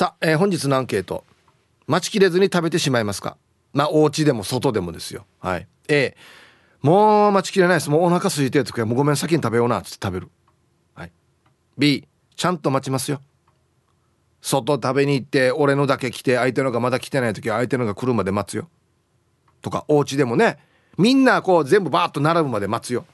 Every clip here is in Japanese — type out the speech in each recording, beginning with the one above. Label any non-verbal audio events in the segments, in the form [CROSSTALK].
さあ、えー、本日のアンケート。待ちきれずに食べてしまいますか？まあお家でも外でもですよ。はい。A もう待ちきれないです。もうお腹空いてる時はもうごめん先に食べようなっつって食べる。はい。B ちゃんと待ちますよ。外食べに行って俺のだけ来て相手のがまだ来てない時は相手のが来るまで待つよ。とかお家でもねみんなこう全部バーッと並ぶまで待つよ。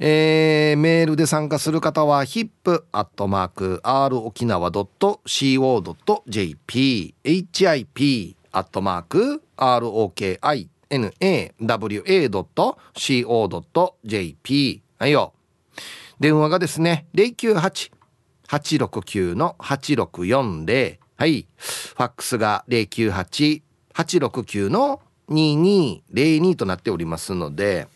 えー、メールで参加する方は hip.r 沖縄 .co.jp hip アットマーク ROKINAWA.co.jp はいよ。電話がですね098-869-8640はい。ファックスが098-869の2202となっておりますので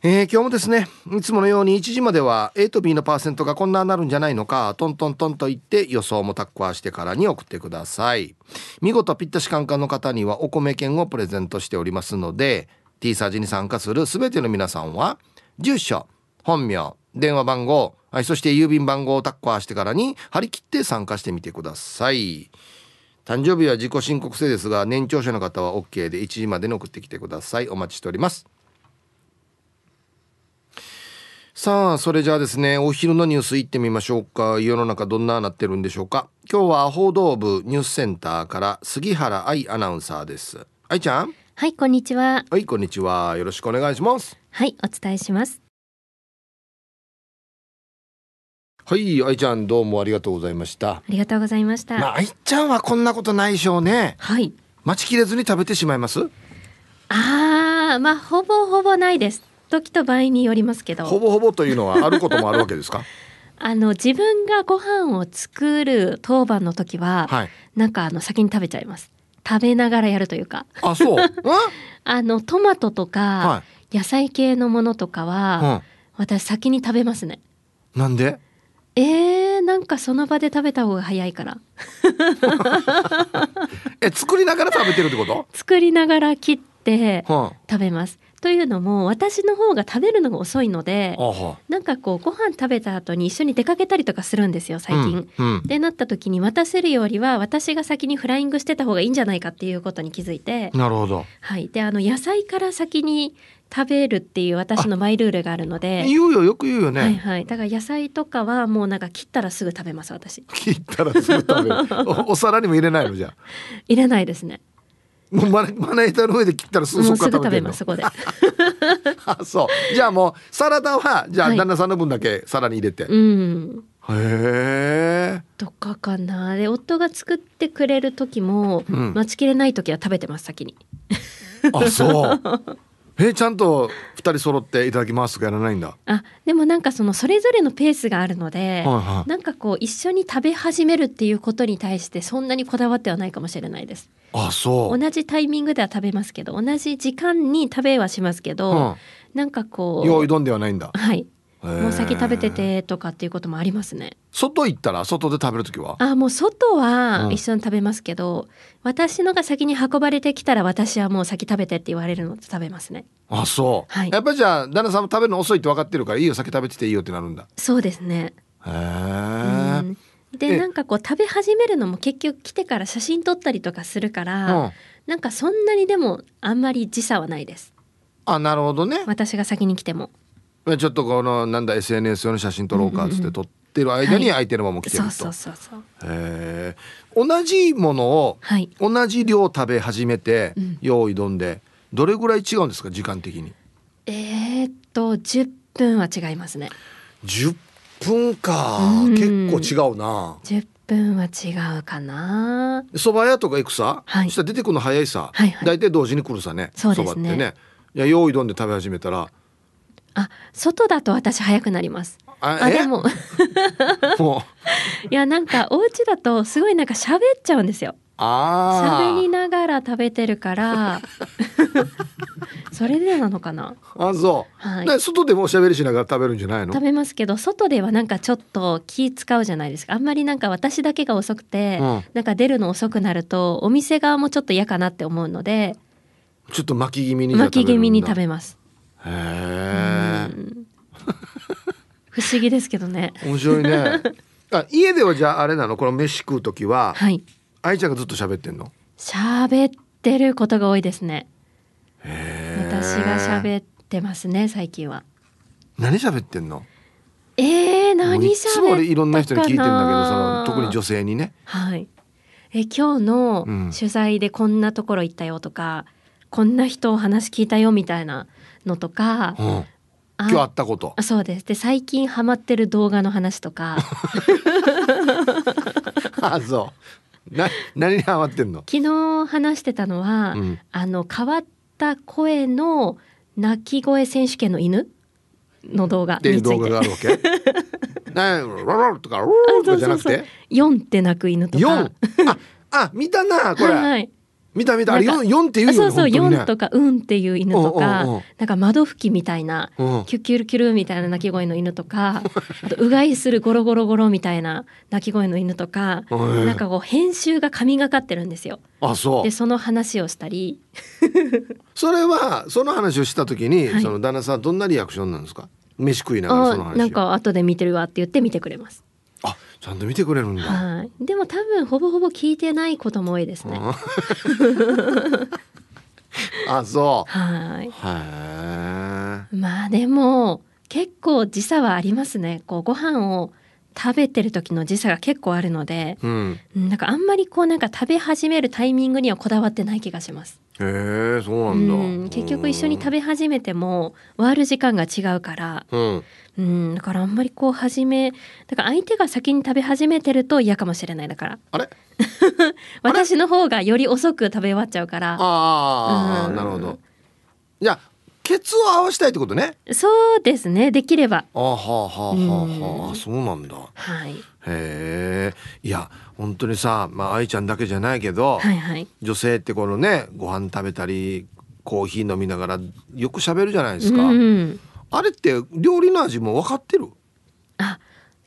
えー、今日もですねいつものように1時までは A と B のパーセントがこんなになるんじゃないのかトントントンと言って予想もタッコアしてからに送ってください。見事ぴったしカンカンの方にはお米券をプレゼントしておりますので T サージに参加する全ての皆さんは住所本名電話番号、そして郵便番号をタッコアしてからに張り切って参加してみてください。誕生日は自己申告制ですが年長者の方は OK で1時までに送ってきてください。お待ちしております。さあそれじゃあですねお昼のニュースいってみましょうか。世の中どんななってるんでしょうか。今日は報道部ニュースセンターから杉原愛アナウンサーです。愛ちゃん？はいこんにちは。はいこんにちは。よろしくお願いします。はいお伝えします。はい愛ちゃんどうもありがとうございました。ありがとうございました。まあ愛ちゃんはこんなことないでしょうね。はい。待ちきれずに食べてしまいます？ああまあほぼほぼないです時と場合によりますけど。ほぼほぼというのはあることもあるわけですか？[LAUGHS] あの自分がご飯を作る当番の時は、はい。なんかあの先に食べちゃいます。食べながらやるというか。あそう？[LAUGHS] うん？あのトマトとか、は野菜系のものとかは、い、私先に食べますね。うん、なんで？えー、なんかその場で食べた方が早いから。[LAUGHS] え作りながら食べてるってこと？作りながら切っては食べますというのも私の方が食べるのが遅いのでなんかこうご飯食べた後に一緒に出かけたりとかするんですよ最近。うんうん。でなった時に渡せるよりは私が先にフライングしてた方がいいんじゃないかっていうことに気づいて、なるほど。はい、であの野菜から先に食べるっていう私のマイルールがあるので。言うよよく言うよね、はいはい、だから野菜とかはもうなんか切ったらすぐ食べます私。切ったらすぐ食べる。おお皿にも入れないのじゃ [LAUGHS] 入れないですね。あもうまなまな板の上で切ったらすぐもそうこから食べてるのすぐ食べますそこで。[LAUGHS] あそう。じゃあもうサラダはじゃあはい。旦那さんの分だけ皿に入れて、へうん。え。とかかな？で夫が作ってくれる時も、うん。待ちきれない時は食べてます先に。あそう [LAUGHS] えちゃんと二人揃っていただきますとかやらないんだ。あでもなんかそのそれぞれのペースがあるので、はいはい。なんかこう一緒に食べ始めるっていうことに対してそんなにこだわってはないかもしれないです。あそう。同じタイミングでは食べますけど同じ時間に食べはしますけど、うん。なんかこう用意どんではないんだ。はいもう先食べててとかっていうこともありますね。外行ったら外で食べるときは？あもう外はうん。一緒に食べますけど、私のが先に運ばれてきたら私はもう先食べてって言われるので食べますね。あそう、はい。やっぱりじゃあ旦那さんも食べるの遅いって分かってるからいいよ先食べてていいよってなるんだ。そうですね。へえうん。え。でなんかこう食べ始めるのも結局来てから写真撮ったりとかするから、うん。なんかそんなにでもあんまり時差はないです。あなるほどね。私が先に来てもちょっとこのなんだ SNS 用の写真撮ろうかっつって撮ってる間にはい。相手のまま来てると、そうそうそうそう。へえ同じものをはい。同じ量食べ始めて、うん。用意どんでどれぐらい違うんですか時間的に？えー、っと10分は違いますね。10分か。うん。結構違うな。10分は違うかな。蕎麦屋とか行くさ、はい。そしたら出てくるの早いさ、はいはい。大体同時に来るさねそうですね。蕎麦ってね。いや用意どんで食べ始めたらあ外だと私早くなります。あえ？あでも。[LAUGHS] もう。いやなんかお家だとすごいなんか喋っちゃうんですよ。あ喋りーながら食べてるから。[LAUGHS] それでなのかな？あそう、はい。で外でもおしゃべりしながら食べるんじゃないの？食べますけど外ではなんかちょっと気使うじゃないですか。あんまりなんか私だけが遅くて、うん。なんか出るの遅くなるとお店側もちょっと嫌かなって思うのでちょっと巻き気味に巻き気味に食べますへえうん。不思議ですけどね。面白いね。[LAUGHS] あ家ではじゃああれなの？この飯食う時は？はい。愛ちゃんがずっと喋ってんの？喋ってることが多いですね。へ私が喋ってますね最近は。何喋ってんの？えー、何いつも俺いろんな人に聞いてんだけどその特に女性性にね。はい。え今日のうん。取材でこんなところ行ったよとか、こんな人お話聞いたよみたいなのとかうん。あ今日あったこと。あそうです。で最近ハマってる動画の話とか。[LAUGHS] あそう。な何にハマってんの？昨日話してたのは、うん。あの変わった声の鳴き声選手権の犬の動画について。動画があるわけ？[LAUGHS] なロロロとかロロとかじゃなくて？4って鳴く犬とか。四？ああ見たなこれ、[LAUGHS] はいはい見た見た。あれなんか四四って言うよねあそうそう、ね。4とか「うん」っていう犬とか、うんうんうん。なんか窓拭きみたいなうん。キュッキュルキュルみたいな鳴き声の犬とか [LAUGHS] あとうがいするゴロゴロゴロみたいな鳴き声の犬とかうん。なんかこう編集が神がかってるんですよ。あそう。でその話をしたり。[LAUGHS] それはその話をした時に、はい。その旦那さんはどんなリアクションなんですか？飯食いながらその話あなんか後で見てるわって言って見てくれます。あちゃんと見てくれるんだ、はい。でも多分ほぼほぼ聞いてないことも多いですね。[LAUGHS] あそはい。うへえまあでも結構時差はありますね。こうご飯を食べてる時の時差が結構あるので、うんうんなんかあんまりこうなんか食べ始めるタイミングにはこだわってない気がします。へえそうなうんだ。ん。結局一緒に食べ始めても終わる時間が違うから、うん。うん。だからあんまりこう始めだから相手が先に食べ始めてると嫌かもしれないだから。あれ？[LAUGHS] 私の方がより遅く食べ終わっちゃうから。ああ、うん。なるほど。じゃあケツを合わしたいってことね？そうですね。できれば。あはあはあはあはうん。あそうなんだ。はい。へえ。いや本当にさまあ愛ちゃんだけじゃないけど、はいはい。女性ってこのねご飯食べたりコーヒー飲みながらよく喋るじゃないですか、うんあれって料理の味も分かってる？あ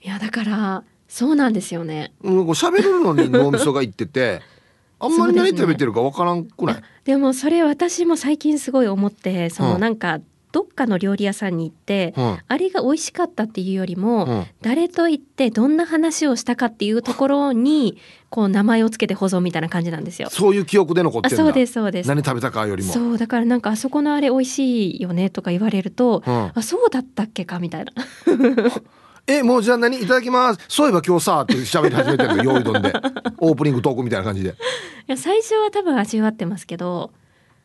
いやだからそうなんですよね。うん喋るのに脳みそがいってて [LAUGHS] あんまり何食べてるか分からんくない、でもそれ私も最近すごい思ってそのうん。なんかどっかの料理屋さんに行って、うん。あれが美味しかったっていうよりも、うん。誰と行ってどんな話をしたかっていうところに [LAUGHS] こう名前をつけて保存みたいな感じなんですよ。そういう記憶で残ってそうですそうです。何食べたかよりも。そうだからなんかあそこのあれ美味しいよねとか言われると、うん。あそうだったっけかみたいな。[LAUGHS] えもうじゃあ何いただきます。そういえば今日さって喋り始めてるの用意どんで。[LAUGHS] オープニングトークみたいな感じで。いや最初は多分味わってますけど。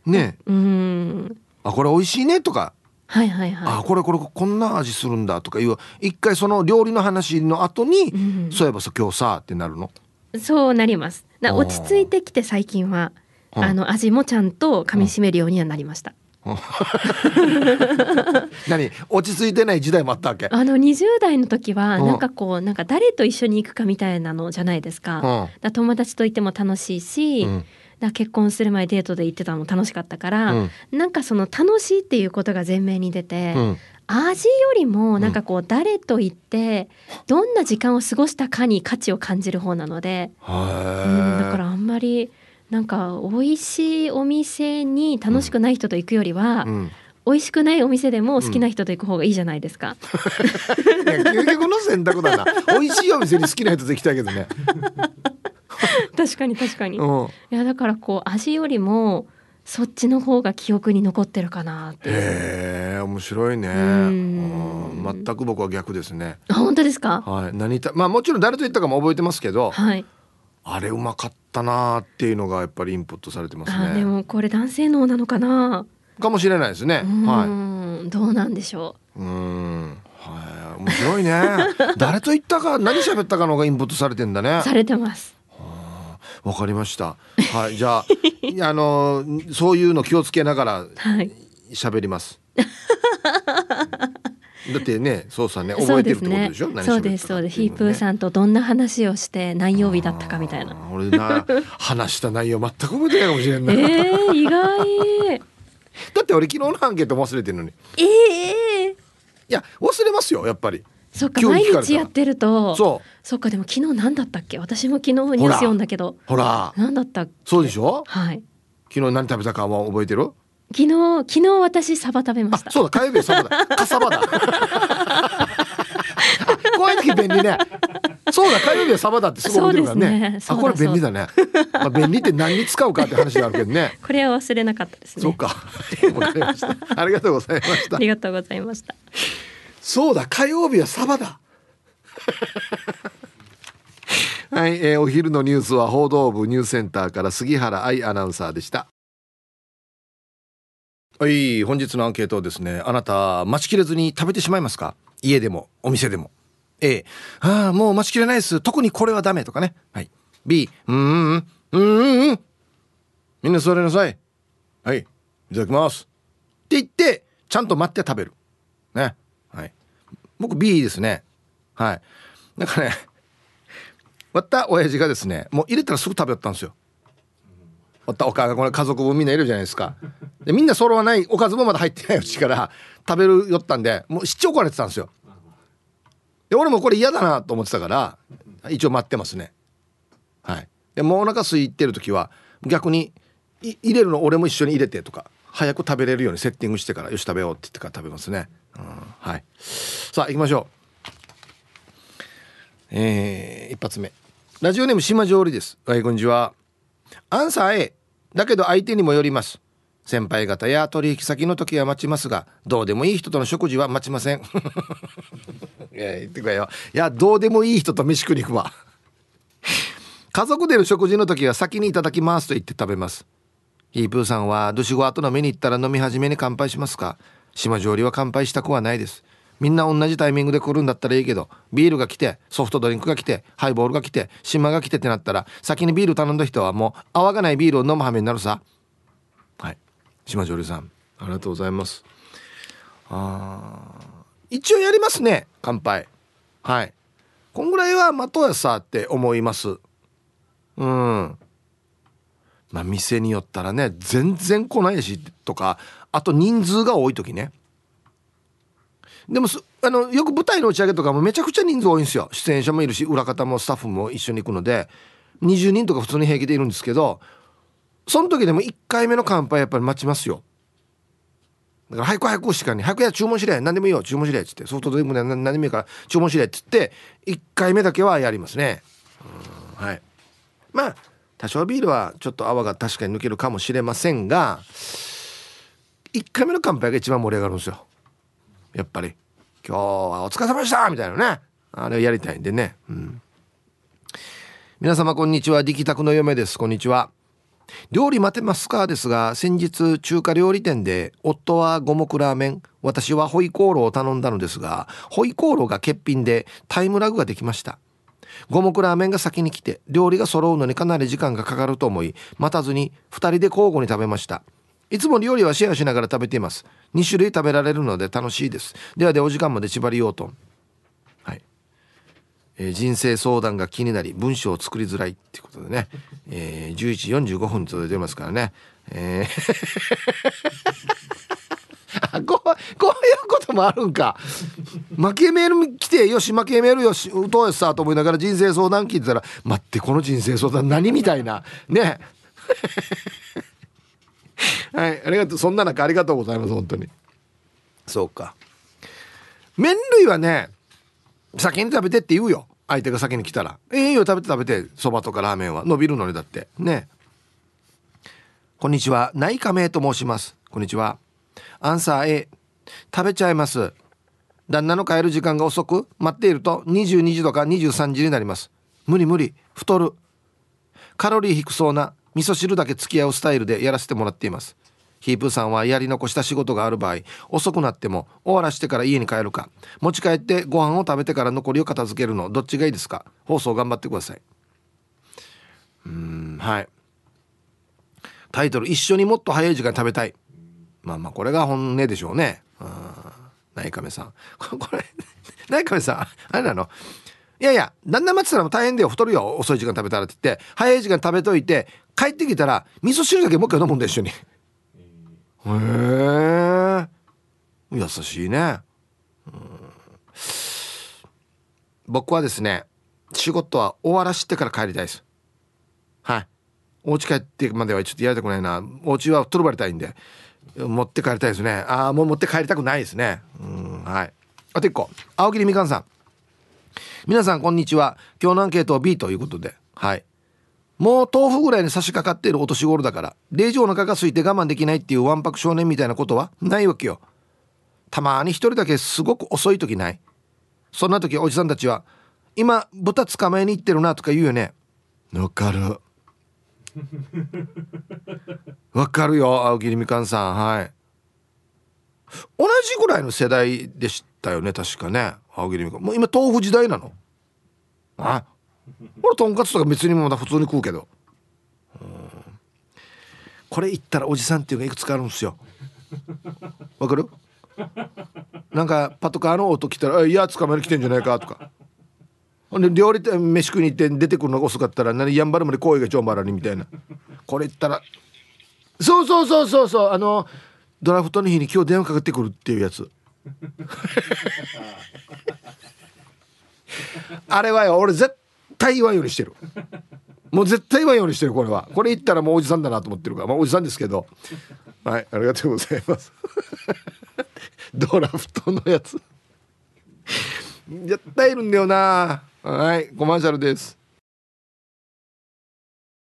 ねうーん。あこれ美味しいねとかはいはいはあこれこれこんな味するんだとかいう一回その料理の話の後に、い。うん。そういえばさ今日さってなるの？そうなります。な落ち着いてきて最近は、うん。あの味もちゃんと噛み締めるようにはなりました。[LAUGHS] 何？落ち着いてない時代もあったわけ。あの20代の時はうん。なんかこうなんか誰と一緒に行くかみたいなのじゃないですか。だ友達といても楽しいし、うんだ結婚する前デートで行ってたのも楽しかったから、うん。なんかその楽しいっていうことが前面に出て、うん。味よりもなんかこう誰と行ってどんな時間を過ごしたかに価値を感じる方なので、へうん、だえからあんまりなんか美味しいお店に楽しくない人と行くよりは、うん。美味しくないお店でも好きな人と行く方がいいじゃないですか。いや究極の選択だな。美味しいお店に好きな人と行きたいけどね確かに確かに。いうんやだからこう味よりもそっちの方が記憶に残ってるかなって。へえ面白いね全く僕は逆ですねあ本当ですか？はい何たまあもちろん誰と行ったかも覚えてますけどはい。あれうまかったなーっていうのがやっぱりインプットされてますあでねもこれ男性脳なのかな？かもしれないですねうはいん、どうなんでしょうーんはい面白いね誰と行ったか何喋ったかのがインプットされてんだねう。されてます。わかりましたはいじゃああのそういうの気をつけながらはい。喋ります [LAUGHS] だってねそうさんねそ覚えてるってことでしょ？何そうですそうです。ヒープーさんとどんな話をして何曜日だったかみたいな。俺な話した内容全く覚えてないかもしれない、ー、意外。だって俺昨日のアンケートも忘れてるのにいええや忘れますよやっぱりそっか毎日やってると。そう。そっかでも昨日何だったっけ？私も昨日ニュース読んだけど。ほら何だったそうでしょ？はい。昨日何食べたかは覚えてる？昨日昨日私サバ食べました。あそうだ火曜日はサバだ。カサバだ。あ [LAUGHS] こういう時便利ね。そうだ火曜日はサバだってすごい覚えてるからね。ね。あこれ便利だね、まあ、便利って何に使うかって話があるけどね。[LAUGHS] これは忘れなかったですね。そうか。[LAUGHS] わかりました。ありがとうございました。ありがとうございましたそうだ火曜日はサバだ。[LAUGHS] はい、えーお昼のニュースは報道部ニュースセンターから杉原愛アナウンサーでした。はい本日のアンケートですねあなた待ちきれずに食べてしまいますか？家でもお店でも。A ああもう待ちきれないです。特にこれはダメとかね。はい。B うーんうーんうん。みんな座りなさい。はい。いただきます。って言ってちゃんと待って食べる。ね。はい僕 B ですね。はい。なんかねわった親父がですねもう入れたらすぐ食べよったんですよ。わったお母がこれ家族分みんないるじゃないですか。でみんな揃わないおかずもまだ入ってないうちから食べるよったんでもうしっちゃ怒られてたんですよ。で俺もこれ嫌だなと思ってたから一応待ってますね。はい。でもうお腹空いてる時は逆に入れるの俺も一緒に入れてとか早く食べれるようにセッティングしてからよし食べようって言ってから食べますね、はい。さあ行きましょう。えー、一発目。ラジオネーム島上りです。はいこんにちは。アンサー A だけど相手にもよります。先輩方や取引先の時は待ちますがどうでもいい人との食事は待ちません。[LAUGHS] いや言ってくれよ。いやどうでもいい人と飯食いに行くわ。家族での食事の時は先にいただきますと言って食べます。ヒープーさんはドシゴ後の目に行ったら飲み始めに乾杯しますか？島上りは乾杯したくはないです。みんな同じタイミングで来るんだったらいいけどビールが来てソフトドリンクが来てハイボールが来て島が来てってなったら先にビール頼んだ人はもう泡がないビールを飲む羽目になるさ。はい。島上りさんありがとうございます。あ一応やりますね乾杯。はい。こんぐらいは待とうやさって思います。うん。まあ店によったらね全然来ないしとかあと人数が多い時ね。でもあのよく舞台の打ち上げとかもめちゃくちゃ人数多いんですよ。出演者もいるし裏方もスタッフも一緒に行くので20人とか普通に平気でいるんですけどその時でも1回目の乾杯やっぱり待ちますよ。だから早く早くしかに早くや注文しれ何でもいいよ注文しれっつってソフトドリンクで何でもいいから注文しれっつって1回目だけはやりますね。はい。まあ多少ビールはちょっと泡が確かに抜けるかもしれませんが1回目の乾杯が一番盛り上がるんですよ。やっぱり。今日はお疲れ様でしたみたいなね。あれをやりたいんでね。うん。皆様こんにちは。力宅の嫁です。こんにちは。料理待てますか？ですが先日中華料理店で夫は五目ラーメン私はホイコーローを頼んだのですがホイコーローが欠品でタイムラグができました。五目ラーメンが先に来て料理が揃うのにかなり時間がかかると思い待たずに2人で交互に食べました。いつも料理はシェアしながら食べています。2種類食べられるので楽しいです。ではでお時間まで縛りようと。はい、えー人生相談が気になり文章を作りづらいっていうことでね、えー、11時45分に届いてますからね。えー [LAUGHS] こうこういうこともあるんか。負けメール来てよし負けメールよしどうやさと思いながら人生相談聞いてたら待ってこの人生相談何みたいな。ね。[LAUGHS] はいありがとうそんな中ありがとうございます本当に。そうか。麺類はね先に食べてって言うよ。相手が先に来たら「ええよ食べて食べて。そばとかラーメンは。伸びるのにだって。ね。こんにちは。内科名と申します。こんにちは。アンサー A 食べちゃいます。旦那の帰る時間が遅く。待っていると22時とか23時になります。無理無理。太る。カロリー低そうな味噌汁だけ付き合うスタイルでやらせてもらっています。ヒープーさんはやり残した仕事がある場合遅くなっても終わらしてから家に帰るか。持ち帰ってご飯を食べてから残りを片付けるのどっちがいいですか？放送頑張ってください。うんはい。タイトル「一緒にもっと早い時間食べたい」まあまあこれが本音でしょうね。うん。内亀さん。ここれ [LAUGHS] 内亀さんあれなの？いやいや旦那待ってたらもう大変だよ。太るよ。遅い時間食べたらって言って早い時間食べといて帰ってきたら味噌汁だけもう一回飲むんだ一緒に。へえ優しいね。僕はですね仕事は終わらしてから帰りたいです。はい。お家帰ってまではちょっとやりたくないな。お家は取るばれたいんで持って帰りたいですね。ああもう持って帰りたくないですね。うんはい。あと一個。青桐みかんさん。皆さんこんにちは。今日のアンケートは B ということで。はい。もう豆腐ぐらいに差し掛かっているお年頃だから令状お腹が空いて我慢できないっていうわんぱく少年みたいなことはないわけよ。たまに一人だけすごく遅い時ない。そんな時おじさんたちは「今豚捕まえに行ってるな」とか言うよね。わかる。[LAUGHS] わかるよ青桐みかんさん。はい。同じぐらいの世代でしたたよね確かね。青桐みかん。もう今豆腐時代なの？あ？俺とんかつとか別にまだ普通に食うけど。これ言ったらおじさんっていうのがいくつかあるんですよ。わかる？なんかパトカーの音来たら「いや捕まえに来てんじゃないか」とか。ほんで料理店飯食いに行って出てくるのが遅かったら何やんばるまで声がちょんばらにみたいな。これ言ったらそうそうそうそうそうあのドラフトの日に今日電話かかってくるっていうやつ。[LAUGHS] あれはよ俺絶対言わんようにしてる。もう絶対言わんようにしてるこれは。これ言ったらもうおじさんだなと思ってるから。まあおじさんですけど。はいありがとうございます。[LAUGHS] ドラフトのやつ。絶対いるんだよな。はいコマーシャルです。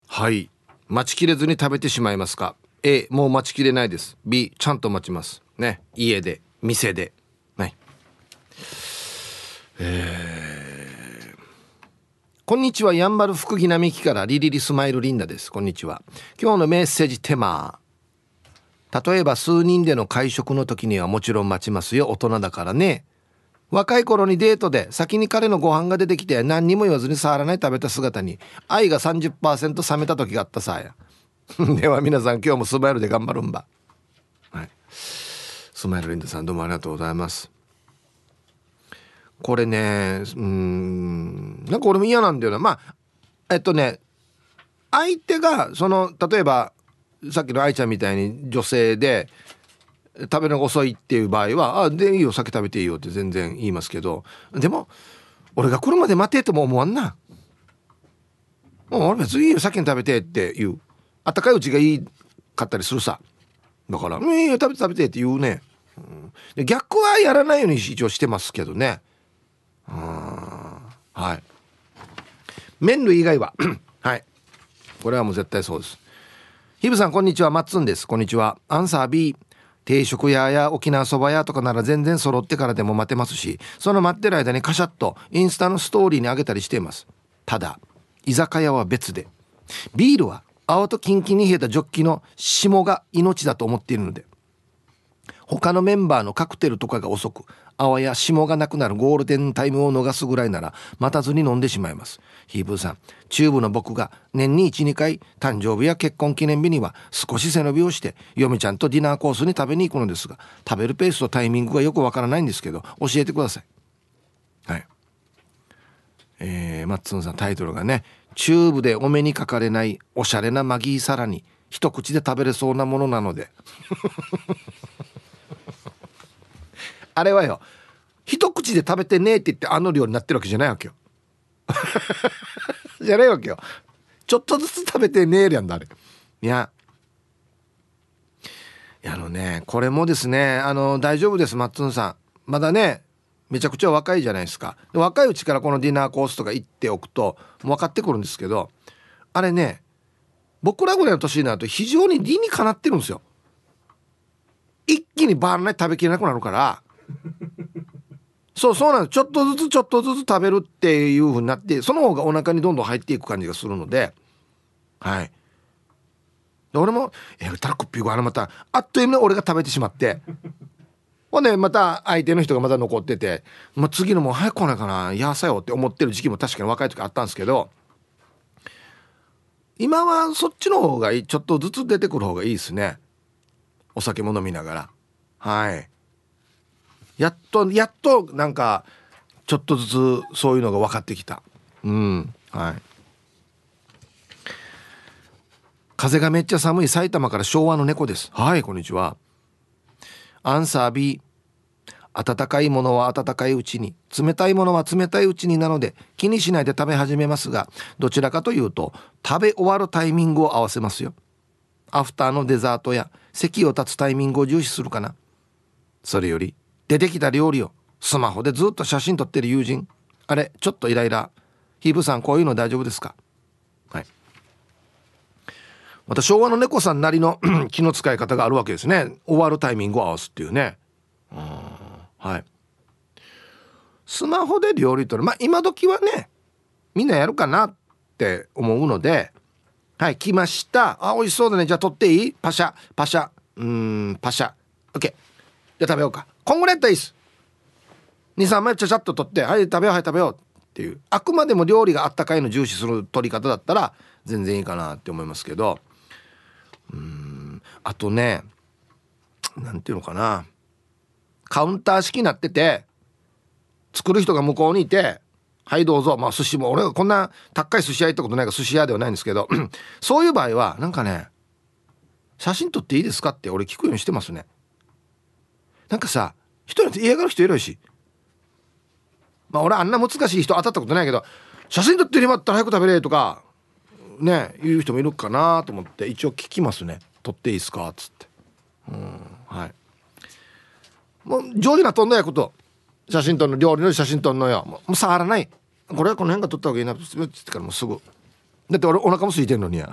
はい。待ちきれずに食べてしまいますか？A もう待ちきれないです。B ちゃんと待ちます。ね家で。店で。はい。えー、こんにちはやんばる福木並木からリリリスマイルリンダです。こんにちは。今日のメッセージテーマ。例えば数人での会食の時にはもちろん待ちますよ。大人だからね。若い頃にデートで先に彼のご飯が出てきて何にも言わずに触らない食べた姿に愛が30%冷めた時があったさや。[LAUGHS] では皆さん今日もスマイルで頑張るんば。はいスマイルリンダさんどうもありがとうございます。これねうんなんか俺も嫌なんだよな。まあえっとね相手がその例えばさっきの愛ちゃんみたいに女性で食べるのが遅いっていう場合は「あでいいよ酒食べていいよ」って全然言いますけどでも俺が来るまで待てとも思わんな。もう俺別にいいよ先に食べてって言う。あったかいうちがいいかったりするさ。だから「いいよ食べて食べて」って言うね、うん、逆はやらないように一応してますけどね。うん。はい。麺類以外は。[CLEARS THROAT] はい。これはもう絶対そうです。ヒブさんこんにちは。マッツンです。こんにちは。アンサー B 定食屋や沖縄そば屋とかなら全然揃ってからでも待てますしその待ってる間にカシャッとインスタのストーリーにあげたりしています。ただ居酒屋は別で。ビールは青とキンキンに冷えたジョッキの霜が命だと思っているので他のメンバーのカクテルとかが遅く泡や霜がなくなるゴールデンタイムを逃すぐらいなら待たずに飲んでしまいます。ヒーブーさんチューブの僕が年に12回誕生日や結婚記念日には少し背伸びをして嫁ちゃんとディナーコースに食べに行くのですが食べるペースとタイミングがよくわからないんですけど教えてください。はい。えー、マッツンさんタイトルがねチューブでお目にかかれないおしゃれなマギーサラに一口で食べれそうなものなので。あれはよ一口で食べてねえって言ってあの量になってるわけじゃないわけよ。[LAUGHS] じゃないわけよ。ちょっとずつ食べてねえやんだあれ。いや。あのねこれもですねあの大丈夫ですマッツンさん。まだねめちゃくちゃ若いじゃないですか。若いうちからこのディナーコースとか行っておくと分かってくるんですけどあれね僕らぐらいの年になると非常に理にかなってるんですよ。一気にバーンない食べきれなくなるから [LAUGHS] そうそうなんです。ちょっとずつちょっとずつ食べるっていう風になってその方がお腹にどんどん入っていく感じがするのではい。で俺も「えたらこっぴーごはまたあっという間に俺が食べてしまって。[LAUGHS] ほんでまた相手の人がまた残ってて、まあ、次のもう早く来ないかなやさよって思ってる時期も確かに若い時あったんですけど今はそっちの方がいいちょっとずつ出てくる方がいいですね。お酒も飲みながら。はい。やっとやっとなんかちょっとずつそういうのが分かってきた。うん。はい。風がめっちゃ寒い埼玉から昭和の猫です。はいこんにちは。アンサー B 温かいものは温かいうちに冷たいものは冷たいうちになので気にしないで食べ始めますがどちらかというと食べ終わるタイミングを合わせますよ。アフターのデザートや席を立つタイミングを重視するかな。それより出てきた料理をスマホでずっと写真撮ってる友人。あれちょっとイライラ。ヒープさんこういうの大丈夫ですか？はい。また昭和の猫さんなりの [CLEARS THROAT] 気の使い方があるわけですね。終わるタイミングを合わすっていうね。うん。はい。スマホで料理とる。まあ今時はねみんなやるかなって思うのではい来ました。あ美味しそうだね。じゃあ取っていい？パシャパシャ。うんパシャ。OK じゃあ食べようか。こんぐらいやったらいいです23枚ちゃちゃっと取ってはい食べようはい食べようっていう。あくまでも料理があったかいの重視する取り方だったら全然いいかなって思いますけど。うん。あとね何ていうのかな。カウンター式になってて作る人が向こうにいてはいどうぞ。まあ寿司も俺がこんな高い寿司屋行ったことないから寿司屋ではないんですけど。[CLEARS THROAT] そういう場合はなんかね写真撮っていいですかって俺聞くようにしてますね。なんかさ人に嫌がる人いるし。まあ俺あんな難しい人当たったことないけど写真撮ってるまったら早く食べれとかね言う人もいるかなと思って一応聞きますね。撮っていいですか？っつって。うんはい。もう上手な撮んのやこと。写真撮るの料理の写真撮るのよ。もう触らない。これはこの辺が撮った方がいいなっつってからもうすぐ。だって俺お腹も空いてるのにや。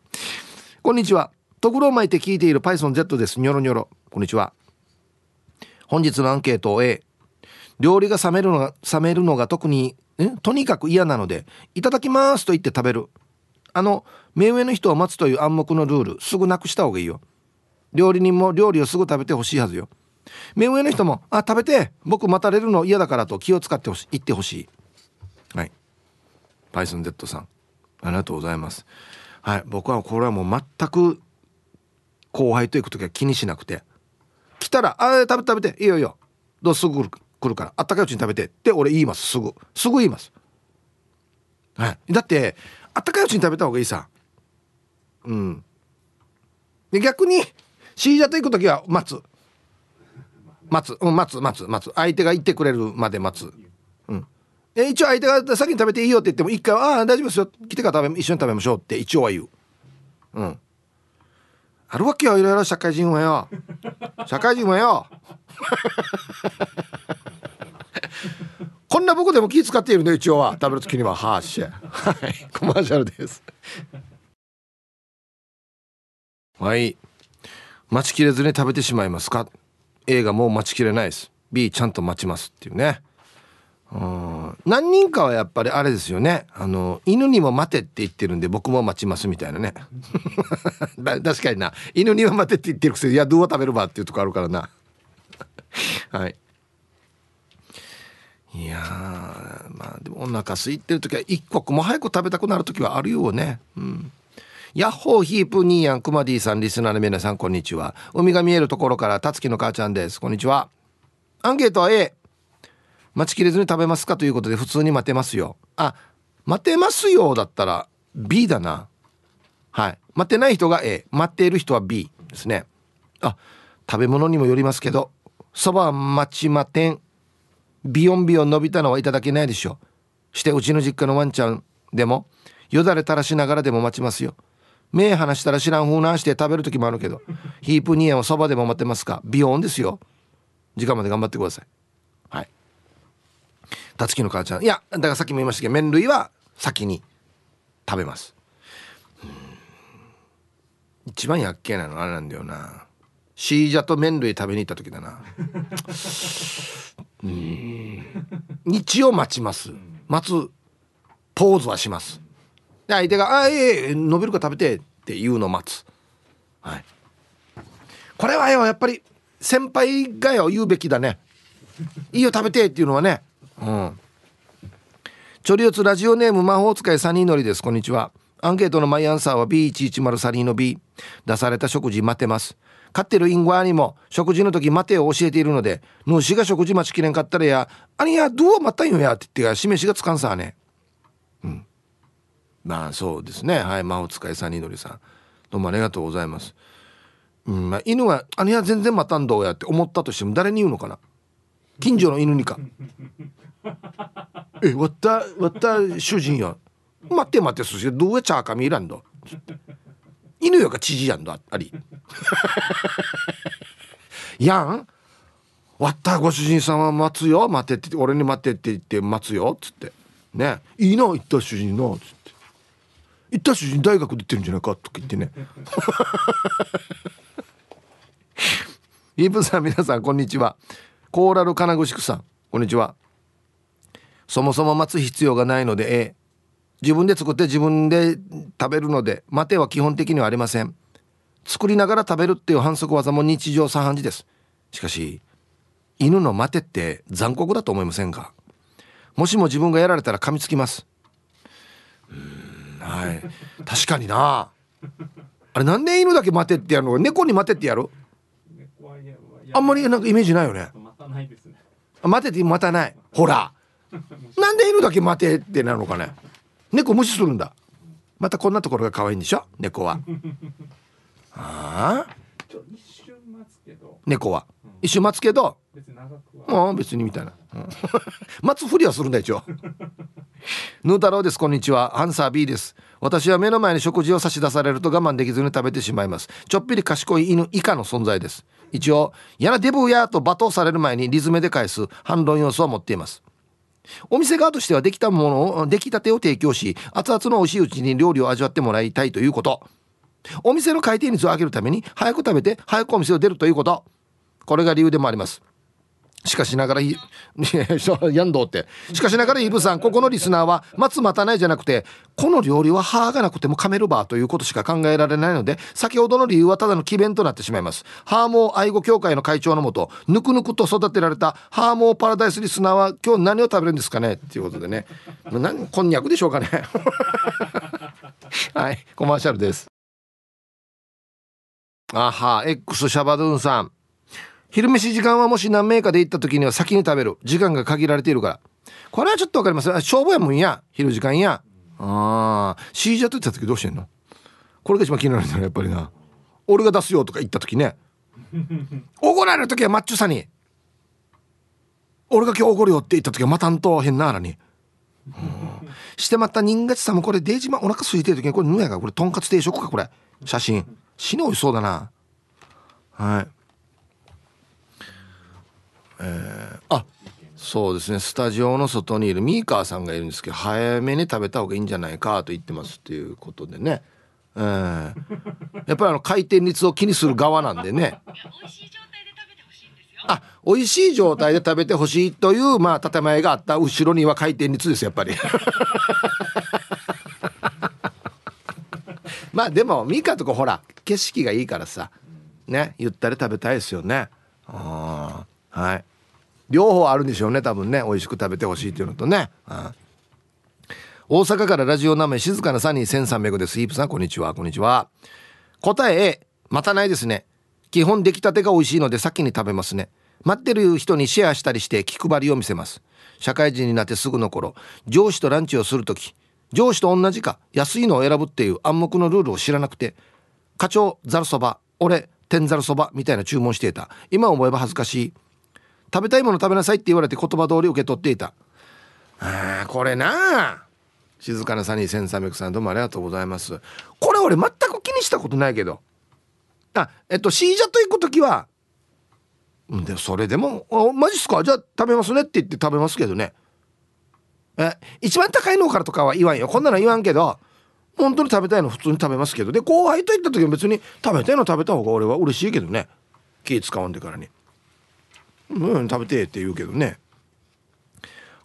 [LAUGHS] こんにちは。とぐろを巻いて聞いている PythonZ です。ニョロニョロ。こんにちは。本日のアンケート A 料理が冷めるのが冷めるのが特にとにかく嫌なのでいただきますと言って食べる。あの目上の人を待つという暗黙のルールすぐなくした方がいいよ。料理人も料理をすぐ食べてほしいはずよ。目上の人も「あ食べて僕待たれるの嫌だから」と気を使ってほしい言ってほしい。はい。パイソン Z さん。ありがとうございます。はい。僕はこれはもう全く後輩と行く時は気にしなくて。たら「あ食べて食べて。いいよいいよ。どうすぐ来るから。あったかいうちに食べて」って俺言います。すぐ。すぐ言います。はい。だってあったかいうちに食べた方がいいさ。うん。で逆にシージャと行く時は待つ。待つ、うん、待つ待つ待つ。相手が言ってくれるまで待つ。うん。一応相手が先に食べていいよって言っても一回「ああ大丈夫ですよ。来てから食べ一緒に食べましょう」って一応は言う。うん。あるわけよいろいろ社会人はよ。社会人はよ。こんな僕でも気使っているね一応は。食べる時には。はーし。はい。コマーシャルです。はい。待ちきれずに食べてしまいますか？A がもう待ちきれないです。B ちゃんと待ちますっていうね。うん。何人かはやっぱりあれですよね。あの犬にも待てって言ってるんで僕も待ちますみたいなね。[LAUGHS] 確かにな。犬には待てって言ってるくせにいやどうは食べるばっていうとこあるからな。[LAUGHS] はい。いやまあでもお腹空いてる時は一刻も早く食べたくなる時はあるよね。うん。ヤッホーヒープニーヤンクマディさんリスナーの皆さんこんにちは。海が見えるところからたつきの母ちゃんです。こんにちは。アンケートは A 待ちきれずに食べますかということで普通に待てますよ。あ待てますよだったら B だな。はい。待てない人が A 待っている人は B ですね。あ食べ物にもよりますけどそば待ちまてん。ビヨンビヨン伸びたのはいただけないでしょしてうちの実家のワンちゃんでもよだれ垂らしながらでも待ちますよ。目離したら知らん風なして食べる時もあるけどヒープニーヤンはそばでも待ってますか。ビヨンですよ。時間まで頑張ってください。たつきの母ちゃん。いやだからさっきも言いましたけど麺類は先に食べます。一番やっけなのあれなんだよな。シージャと麺類食べに行った時だな。[LAUGHS] うん。日を待ちます。待つポーズはします。で相手が「あええ伸びるか食べて」って言うのを待つ。はい。これはよやっぱり先輩がよ言うべきだね。いいよ食べてっていうのはねうん。チョリオツラジオネーム魔法使いサニーノリです。こんにちは。アンケートのマイアンサーは B110 サニーの B 出された食事待ってます。飼ってるインゴアにも食事の時待てを教えているので主が食事待ちきれんかったらやあれやどう待ったんよや？って言って示しがつかんさね。うん。まあそうですね。はい魔法使いサニーノリさん。どうもありがとうございます。うんまあ、犬は「あれや全然待たんどうや」って思ったとしても誰に言うのかな？近所の犬にか。[LAUGHS] えわったわった主人や。待って待ってそしてどうやチャーカミいらんど犬よが知事やんだあり。[LAUGHS] やん？割ったご主人さんは待つよ。待てって俺に待ってって言って待つよ。っつって。ね。いいな行った主人のっつって。行った主人大学出てるんじゃないかとか言ってね。[LAUGHS] イーブさん皆さんこんにちは。コーラル金具宿さんこんにちは。そもそも待つ必要がないので A 自分で作って自分で食べるので待ては基本的にはありません。作りながら食べるっていう反則技も日常茶飯事です。しかし犬の待てって残酷だと思いませんか？もしも自分がやられたら噛みつきます。うんはい。確かにな。あれなんで犬だけ待てってやるの？猫に待てってやる？あんまりなんかイメージないよね。待てって待たない。ほら [LAUGHS] なんで犬だけ待てってなるのかね？猫無視するんだ。またこんなところが可愛いんでしょ？猫は。[LAUGHS] ああ？猫は、一瞬待つけどああ別にみたいな、うん、[LAUGHS] 待つふりはするんだ一応。ヌー太郎ですこんにちは。アンサー B です。私は目の前に食事を差し出されると我慢できずに食べてしまいます。ちょっぴり賢い犬以下の存在です。一応やらデブーやと罵倒される前にリズムで返す反論要素を持っていますお店側としてはできたものを出来たてを提供し熱々の美味しいうちに料理を味わってもらいたいということ。お店の回転率を上げるために早く食べて早くお店を出るということ。これが理由でもあります。しかしながら、[LAUGHS] やんどうって。しかしながらイブさん、ここのリスナーは、待つ待たないじゃなくて、この料理は歯がなくても噛めるばということしか考えられないので、先ほどの理由はただの奇弁となってしまいます。ハーモー愛護協会の会長のもと、ぬくぬくと育てられたハーモーパラダイスリスナーは、今日何を食べるんですかね？っていうことでね。何、こんにゃくでしょうかね？[LAUGHS] はい、コマーシャルです。あは、X シャバドゥンさん。昼飯時間はもし何名かで行った時には先に食べる。時間が限られているから。これはちょっとわかります。勝負やもんや。昼時間や。ああシージャと言った時どうしてんの？これが一番気になるんだよやっぱりな。俺が出すよとか言った時ね。[LAUGHS] 怒られる時はマッチョさに。俺が今日怒るよって言った時はまたんと変なあらに。してまた人月さんもこれデージマお腹空いてる時にこれぬやかこれとんかつ定食かこれ。写真。死の美味しそうだな。はい。えー、あそうですね。スタジオの外にいるミーカーさんがいるんですけど早めに食べた方がいいんじゃないかと言ってますっていうことでね、えー、やっぱりあの回転率を気にする側なんでね。あ美味しい状態で食べてほしいというまあ建前があった後ろには回転率ですやっぱり。[LAUGHS] まあでもミカとかほら景色がいいからさねゆったり食べたいですよね。あはい両方あるんでしょうね多分ね。美味しく食べてほしいっていうのとね、うん、大阪からラジオ名前静かなサニー1300です。イープさんこんにちは。こんにちは。答え A またないですね。基本出来たてが美味しいので先に食べますね。待ってる人にシェアしたりして気配りを見せます。社会人になってすぐの頃上司とランチをする時上司と同じか安いのを選ぶっていう暗黙のルールを知らなくて課長ざるそば俺天ざるそばみたいな注文していた。今思えば恥ずかしい。食べたいもの食べなさいって言われて言葉通り受け取っていた。あこれな。静かなサニー1300さんどうもありがとうございます。これ俺全く気にしたことないけど。あえっとシージャと行く時はでそれでも「あマジっすか？じゃあ食べますね」って言って食べますけどね。え一番高いのからとかは言わんよ。こんなの言わんけど本当に食べたいの普通に食べますけど。で後輩と行った時も別に食べたいの食べた方が俺は嬉しいけどね。気使わんでからにうん食べてって言うけどね。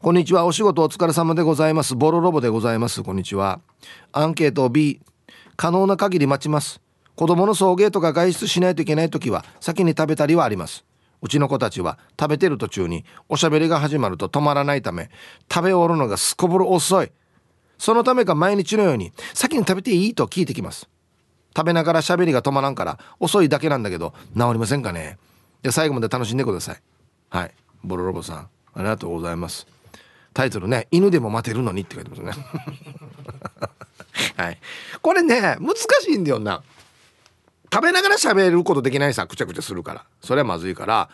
こんにちは。お仕事お疲れ様でございます。ボロロボでございます。こんにちは。アンケート B 可能な限り待ちます。子供の送迎とか外出しないといけない時は先に食べたりはあります。うちの子たちは食べてる途中におしゃべりが始まると止まらないため食べ終わるのがすこぶる遅い。そのためか毎日のように先に食べていいと聞いてきます。食べながらしゃべりが止まらんから遅いだけなんだけど治りませんかね。で最後まで楽しんでください。はい。ボロロボさんありがとうございます。タイトルね犬でも待てるのにって書いてますね。[LAUGHS] はい。これね難しいんだよな。食べながら喋ることできないさくちゃくちゃするから。それはまずいから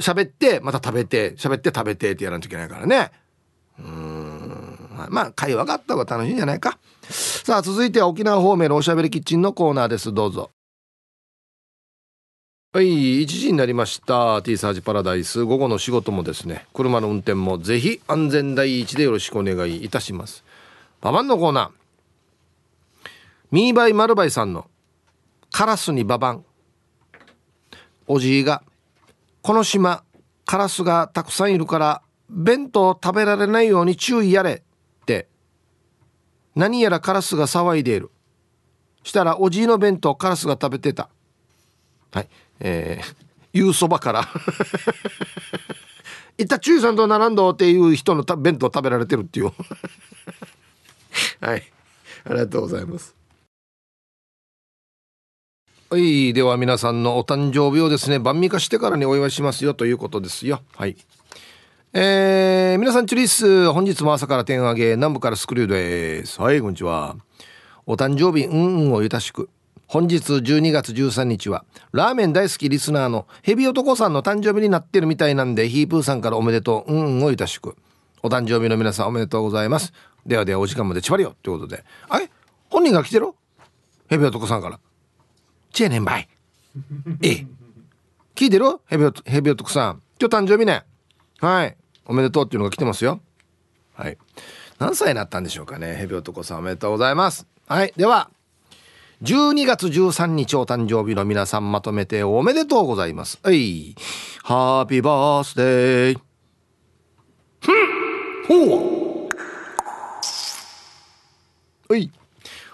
喋ってまた食べて喋って食べてってやらなきゃいけないからね。うん。まあ会話があった方が楽しいんじゃないか。さあ続いては沖縄方面のおしゃべりキッチンのコーナーです。どうぞ。はい1時になりました。T サージパラダイス。午後の仕事もですね車の運転もぜひ安全第一でよろしくお願いいたします。ババンのコーナー。ミーバイマルバイさんのカラスにババン。おじいがこの島カラスがたくさんいるから弁当食べられないように注意やれ。って。何やらカラスが騒いでいる。したらおじいの弁当カラスが食べてた。はい。えー、言うそばから。[LAUGHS] いった注意さんと並んどっていう人の弁当食べられてるっていう。[LAUGHS] はい。ありがとうございます。はい。では皆さんのお誕生日をですね晩味化してからにお祝いしますよということですよ。はい。えー、皆さんチュリス本日も朝から点上げ南部からスクリューです。はいこんにちは。お誕生日うんうんをゆたしく。本日12月13日はラーメン大好きリスナーのヘビ男さんの誕生日になってるみたいなんでヒープーさんからおめでとううんうんをゆたしく。お誕生日の皆さんおめでとうございます。ではではお時間までちばりよってことで。あれ？本人が来てる？ヘビ男さんから。チェーネンバイえ。聞いてる？ヘビヘビ男さん。今日誕生日ね。はい。おめでとうっていうのが来てますよ。はい。何歳になったんでしょうかね。ヘビ男さんおめでとうございます。はい。では12月13日お誕生日の皆さんまとめておめでとうございます。はい。ハッピーバースデー。ふんほうはい。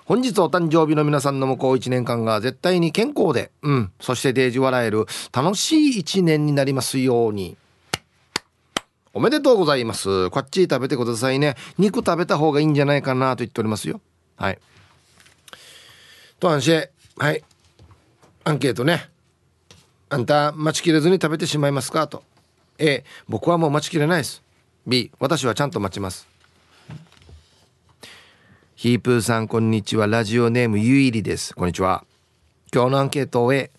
本日お誕生日の皆さんの向こう1年間が絶対に健康で、うん、そしてデージ笑える楽しい1年になりますように。おめでとうございます。こっち食べてくださいね。肉食べた方がいいんじゃないかなと言っておりますよ。はい。と安心。はい。アンケートね。あんた待ちきれずに食べてしまいますか？と。A 僕はもう待ちきれないです。B 私はちゃんと待ちます。ヒープーさんこんにちは。ラジオネームゆいりです。こんにちは。今日のアンケートを A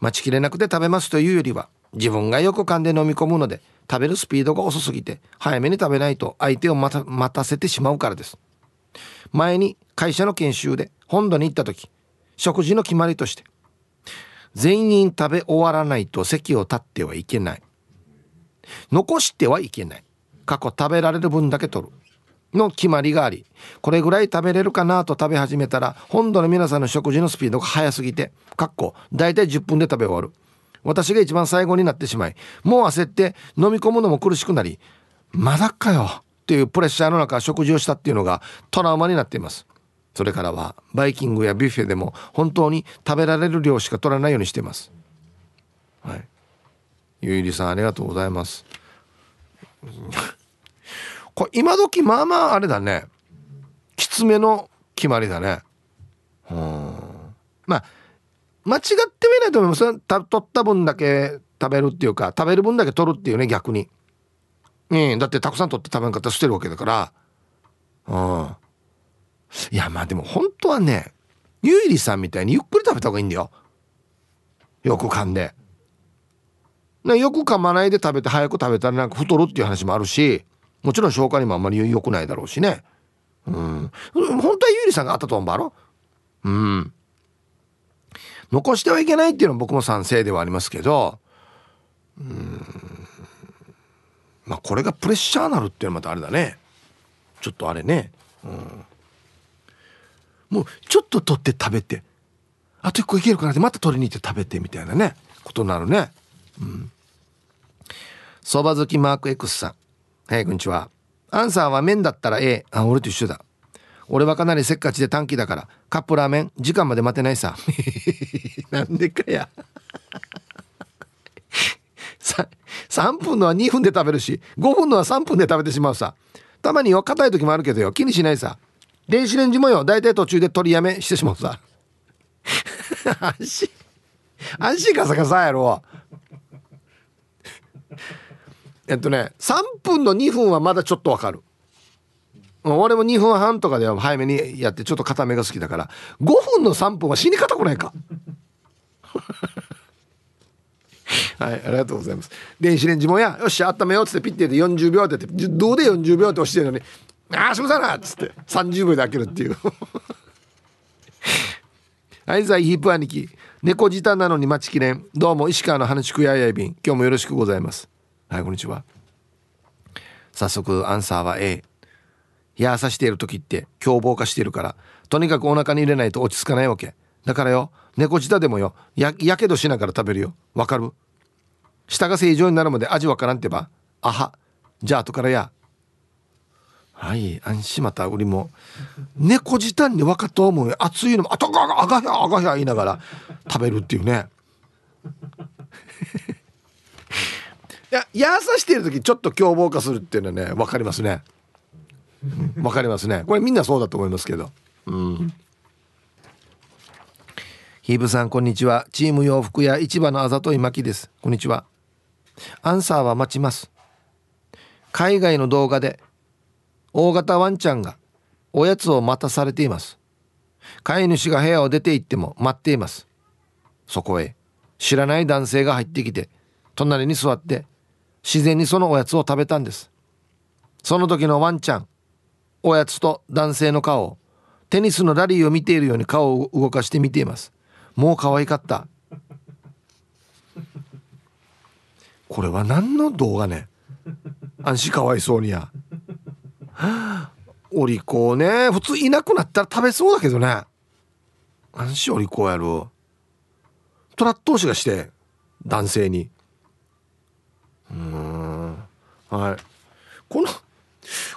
待ちきれなくて食べますというよりは自分がよく噛んで飲み込むので食べるスピードが遅すぎて早めに食べないと相手を待た待たせてしまうからです。前に会社の研修で本土に行った時食事の決まりとして全員食べ終わらないと席を立ってはいけない。残してはいけない。過去食べられる分だけ取る。の決まりがありこれぐらい食べれるかなと食べ始めたら本土の皆さんの食事のスピードが速すぎてかっこ大体10分で食べ終わる。私が一番最後になってしまいもう焦って飲み込むのも苦しくなりまだかよっていうプレッシャーの中食事をしたっていうのがトラウマになっています。それからはバイキングやビュッフェでも本当に食べられる量しか取らないようにしてます。はい。ゆいりさんありがとうございます。[LAUGHS] これ今時まあまああれだね。きつめの決まりだね。うん。まあ間違ってはいないと思います。取った分だけ食べるっていうか食べる分だけ取るっていうね逆に。うん。だってたくさん取って食べんかったら捨てるわけだから。うん。いやまあでも本当はねゆいりさんみたいにゆっくり食べた方がいいんだよ。よく噛んで。よく噛まないで食べて早く食べたらなんか太るっていう話もあるしもちろん消化にもあんまり良くないだろうしね。うん。本当はゆいりさんがあったと思うばろ。うん。残してはいけないっていうのは僕も賛成ではありますけど。うん。まあこれがプレッシャーなるっていうのはまたあれだね。ちょっとあれね。うん。もうちょっと取って食べて。あと一個いけるかなって。また取りに行って食べてみたいなね。ことになるね。うん。そば好きマーク X さん。はいこんにちは。アンサーは麺だったら A あ俺と一緒だ。俺はかなりせっかちで短期だから。カップラーメン時間まで待てないさ。[LAUGHS] なんでかや。[LAUGHS] 3分のは2分で食べるし5分のは3分で食べてしまうさ。たまには硬い時もあるけどよ気にしないさ。電子レンジもよ大体途中で取りやめしてしまうさ安心安心カサカサやろ。えっとね3分の2分はまだちょっとわかる。俺も2分半とかでは早めにやってちょっと固めが好きだから5分の3分は死に方くないか。[LAUGHS] はい、ありがとうございます。電子レンジもや、よし、温めようっつってピッてで40秒ってって、どうで40秒って押してるのに、ああすみませんなっつって30秒で開けるっていう。[LAUGHS] はいザイヒープ兄貴。猫舌なのに待ちきれん。どうも石川の花畜ややいびん。今日もよろしくございます。はいこんにちは。早速アンサーは A やさしている時って凶暴化しているからとにかくお腹に入れないと落ち着かないわけ。だからよ猫舌でもよややけどしながら食べるよ。わかる？舌が正常になるまで味わからんってば。あはじゃあ後からや。はい安心また売りも猫舌に分かと思う熱いのもあとがあがやあがや言いながら食べるっていうね。いややさしてる時ちょっと凶暴化するっていうのはね分かりますね。わ、うん、かりますね。これみんなそうだと思いますけど。うん。ヒーブさんこんにちは。チーム洋服屋市場のあざといまきです。こんにちは。アンサーは待ちます。海外の動画で大型ワンちゃんがおやつを待たされています。飼い主が部屋を出て行っても待っています。そこへ知らない男性が入ってきて隣に座って自然にそのおやつを食べたんです。その時のワンちゃんおやつと男性の顔をテニスのラリーを見ているように顔を動かして見ています。もう可愛かった。これは何の動画ね。安心かわいそうにや。お利口ね。普通いなくなったら食べそうだけどね。安心お利口やるトラッ投資がして男性に。うん。はい。この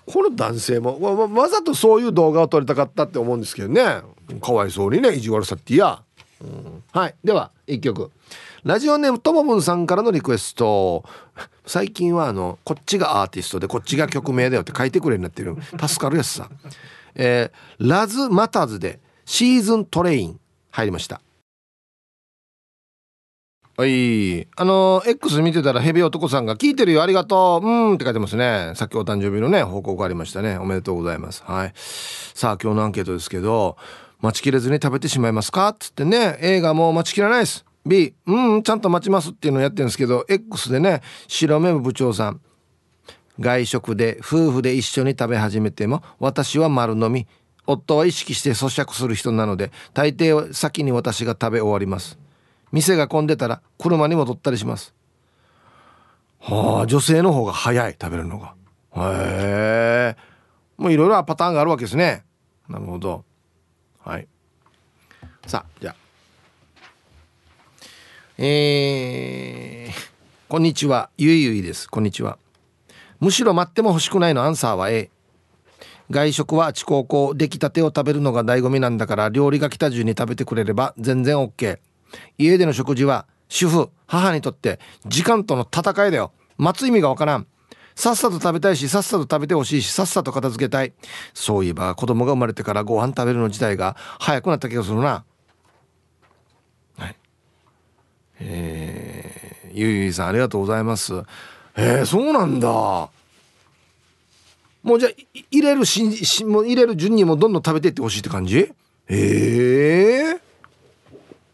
この男性もわわざとそういう動画を撮りたかったって思うんですけどね。かわいそうにね意地悪さっていや、うん、はい。では1曲。ラジオネームともぶんさんからのリクエスト。最近はあのこっちがアーティストでこっちが曲名だよって書いてくれになってる。助かるやつさ。えー、ラズ・マターズでシーズントレイン入りました。はい。あの X 見てたらヘビ男さんが「聞いてるよ。ありがとう。うん」って書いてますね。さっきお誕生日のね報告ありましたね。おめでとうございます。はい。さあ今日のアンケートですけど待ちきれずに食べてしまいますか？っつってね映画も待ちきれないです。B うんちゃんと待ちますっていうのをやってるんですけど X でね白目部長さん。外食で夫婦で一緒に食べ始めても私は丸飲み。夫は意識して咀嚼する人なので大抵は先に私が食べ終わります。店が混んでたら車に戻ったりします。はあ女性の方が早い食べるのが。へえ。もういろいろパターンがあるわけですね。なるほど。はい。さあじゃあ。えー、こんにちは。ゆいゆいです。こんにちは。むしろ待っても欲しくないのアンサーは A 外食はあち高校出来たてを食べるのが醍醐味なんだから料理が来た順に食べてくれれば全然 OK 家での食事は主婦母にとって時間との戦いだよ。待つ意味がわからん。さっさと食べたいしさっさと食べてほしいしさっさと片付けたい。そういえば子供が生まれてからご飯食べるの自体が早くなった気がするな。えー、ゆいゆいさんありがとうございます。えー、そうなんだ。もうじゃあ入れるししもう入れる順にもどんどん食べていってほしいって感じ？ええ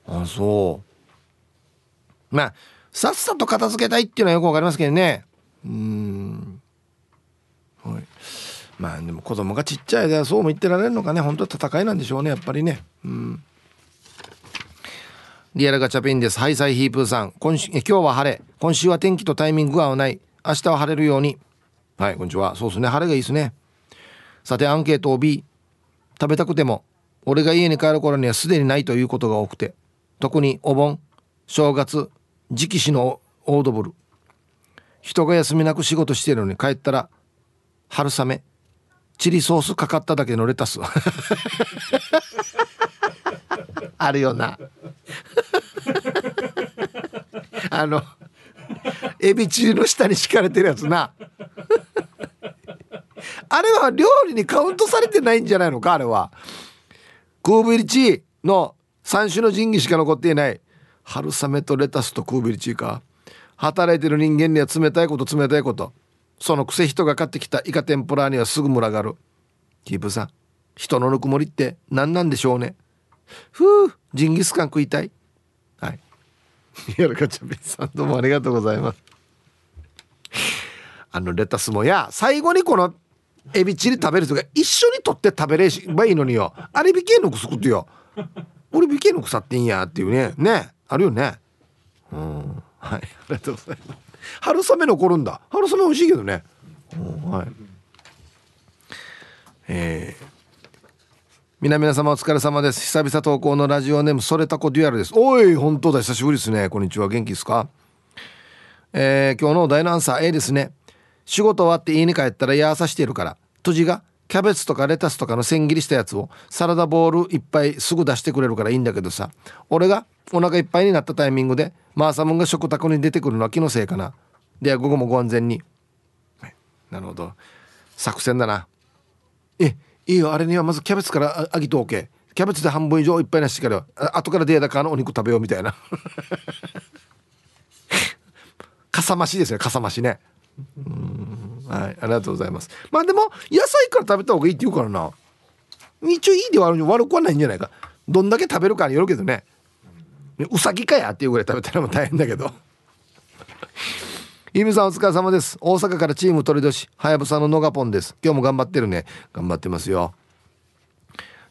ー、あそう。まあさっさと片付けたいっていうのはよくわかりますけどね。うん。はい。まあでも子供がちっちゃい間そうも言ってられるのかね。本当は戦いなんでしょうねやっぱりね。うん。リアルガチャピンです。ハイサイヒープーさん。今週、今日は晴れ。今週は天気とタイミングが合わない。明日は晴れるように。はい、こんにちは。そうですね。晴れがいいですね。さて、アンケートを B。食べたくても、俺が家に帰る頃にはすでにないということが多くて。特にお盆、正月、直視のオードブル。人が休みなく仕事してるのに帰ったら、春雨、チリソースかかっただけのレタス。[LAUGHS] あるよなあのエビチリの下に敷かれてるやつな。あれは料理にカウントされてないんじゃないのかあれは。クーブリチーの3種の神器しか残っていない。春雨とレタスとクーブリチーか。働いてる人間には冷たいこと冷たいこと。そのくせ人が買ってきたイカ天ぷらにはすぐ群がる。キープさん人のぬくもりって何なんでしょうね。ふうジンギスカン食いたい。はい。やるかちゃべさんどうもありがとうございます。あのレタスもや最後にこのエビチリ食べる人が一緒に取って食べればいいのによ。あれびけんのくすくってよ。俺ビケの腐ってんやっていうね。ね。あるよね。うん。はい。ありがとうございます。春雨残るんだ。春雨美味しいけどね、うん、はい。えー。皆々様お疲れ様です。久々投稿のラジオネームそれたこデュアルです。おい本当だ。久しぶりですね。こんにちは。元気ですか？えー、今日の大のアンサー A ですね。仕事終わって家に帰ったらやさしてるから。とじがキャベツとかレタスとかの千切りしたやつをサラダボウルいっぱいすぐ出してくれるからいいんだけどさ。俺がお腹いっぱいになったタイミングでマーサムンが食卓に出てくるのは気のせいかな。では午後もご安全に、なるほど。作戦だな。えいいよあれにはまずキャベツからあぎとおけ。キャベツで半分以上いっぱいなしてから後からデータカのお肉食べようみたいな。[LAUGHS] かさ増しですよかさ増しね。うん。はいありがとうございます。まあでも野菜から食べた方がいいって言うからな。一応いいではあるに悪くはないんじゃないか。どんだけ食べるかによるけどね。うさぎかやっていうぐらい食べたらも大変だけど。イムさんお疲れ様です。大阪からチーム鳥年はやぶさののがぽんです。今日も頑張ってるね。頑張ってますよ。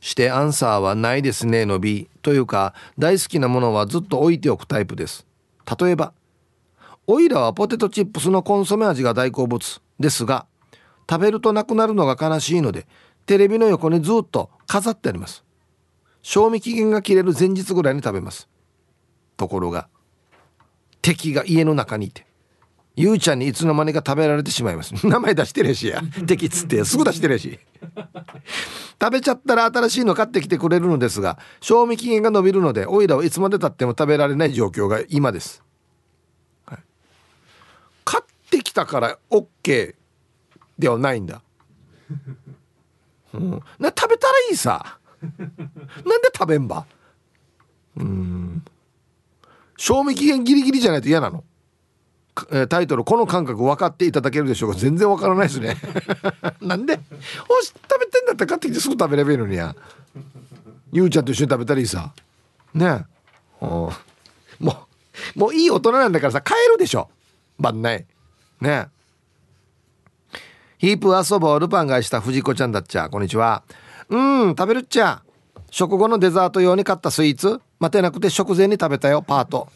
してアンサーはないですねの B というか大好きなものはずっと置いておくタイプです。例えばオイラはポテトチップスのコンソメ味が大好物。ですが食べるとなくなるのが悲しいのでテレビの横にずっと飾ってあります。賞味期限が切れる前日ぐらいに食べます。ところが敵が家の中にいてゆうちゃんにいつの間にか食べられてしまいます。[LAUGHS] 名前出してるしや。[LAUGHS] 敵っつってすぐ出してるし。[LAUGHS] 食べちゃったら新しいの買ってきてくれるのですが賞味期限が伸びるのでオイラはいつまでたっても食べられない状況が今です、はい、買ってきたから OK ではないんだ、うん、な食べたらいいさ。なんで食べんば。うん。賞味期限ギリギリじゃないと嫌なのタイトルこの感覚分かっていただけるでしょうか？全然分からないですね。[LAUGHS] なんで？おし食べてんだったら買ってきてすぐ食べればいいのにや。ゆうちゃんと一緒に食べたらいいさ。ね。えもうもういい大人なんだからさ帰るでしょ。晩内。ね。えヒープ遊ぼうルパンがした藤子ちゃんだっちゃ。こんにちは。うん食べるっちゃ。食後のデザート用に買ったスイーツ。待てなくて食前に食べたよパート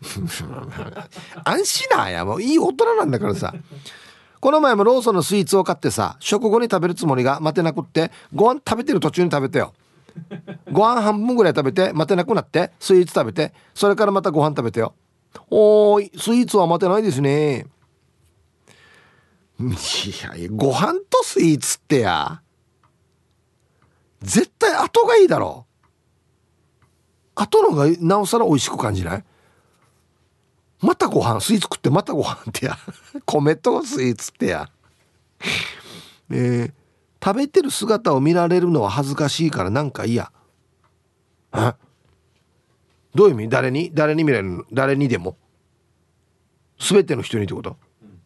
[LAUGHS] 安心なや。もういい大人なんだからさ。この前もローソンのスイーツを買ってさ食後に食べるつもりが待てなくってご飯食べてる途中に食べてよ。ご飯半分ぐらい食べて待てなくなってスイーツ食べてそれからまたご飯食べてよ。おーいスイーツは待てないですね。いやいやご飯とスイーツってや。絶対後がいいだろ。後のがなおさら美味しく感じない？またご飯スイーツ食ってまたご飯ってや。[LAUGHS] 米とスイーツってや。えー、食べてる姿を見られるのは恥ずかしいからなんか嫌。え？どういう意味？誰に？誰に見られるの？誰にでも？全ての人にってこと、うん、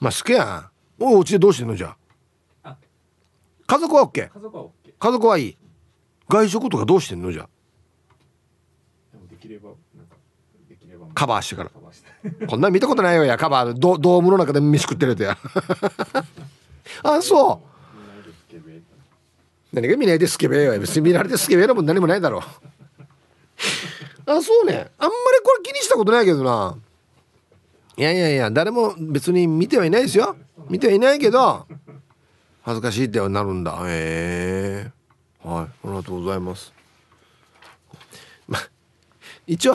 まあ好きやん。おうちでどうしてんのじゃあ？家族は OK 家族は OK 家族はいい。外食とかどうしてんのじゃできれば。カバーしてからこんな見たことないよやカバードドームの中で飯食ってるやつや。[LAUGHS] あそう。何が見ないでスケベよ。別に見られてスケベなもん何もないだろ。うあそうね。あんまりこれ気にしたことないけどな。いやいやいや誰も別に見てはいないですよ。見てはいないけど恥ずかしいってなるんだ。へえ。はい。ありがとうございます。ま一応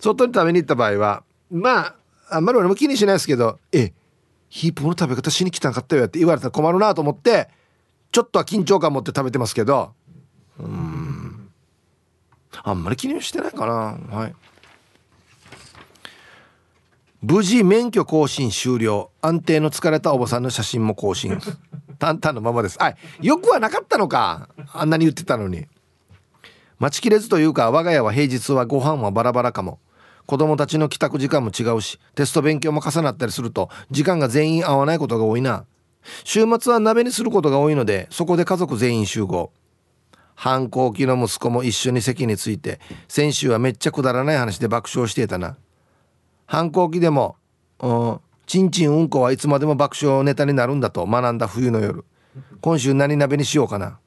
外に食べに行った場合はまああんまり俺も気にしないですけど「えヒープの食べ方しに来たんかったよ」って言われたら困るなと思ってちょっとは緊張感持って食べてますけどうん。あんまり気にしてないかな。はい。無事免許更新終了。安定の疲れたおばさんの写真も更新。淡々のままです。あよくはなかったのか。あんなに言ってたのに。待ちきれずというか我が家は平日はご飯はバラバラかも。子供たちの帰宅時間も違うしテスト勉強も重なったりすると時間が全員合わないことが多いな。週末は鍋にすることが多いのでそこで家族全員集合。反抗期の息子も一緒に席について先週はめっちゃくだらない話で爆笑していたな。反抗期でもうんちんちんうんこはいつまでも爆笑ネタになるんだと学んだ冬の夜。今週何鍋にしようかな。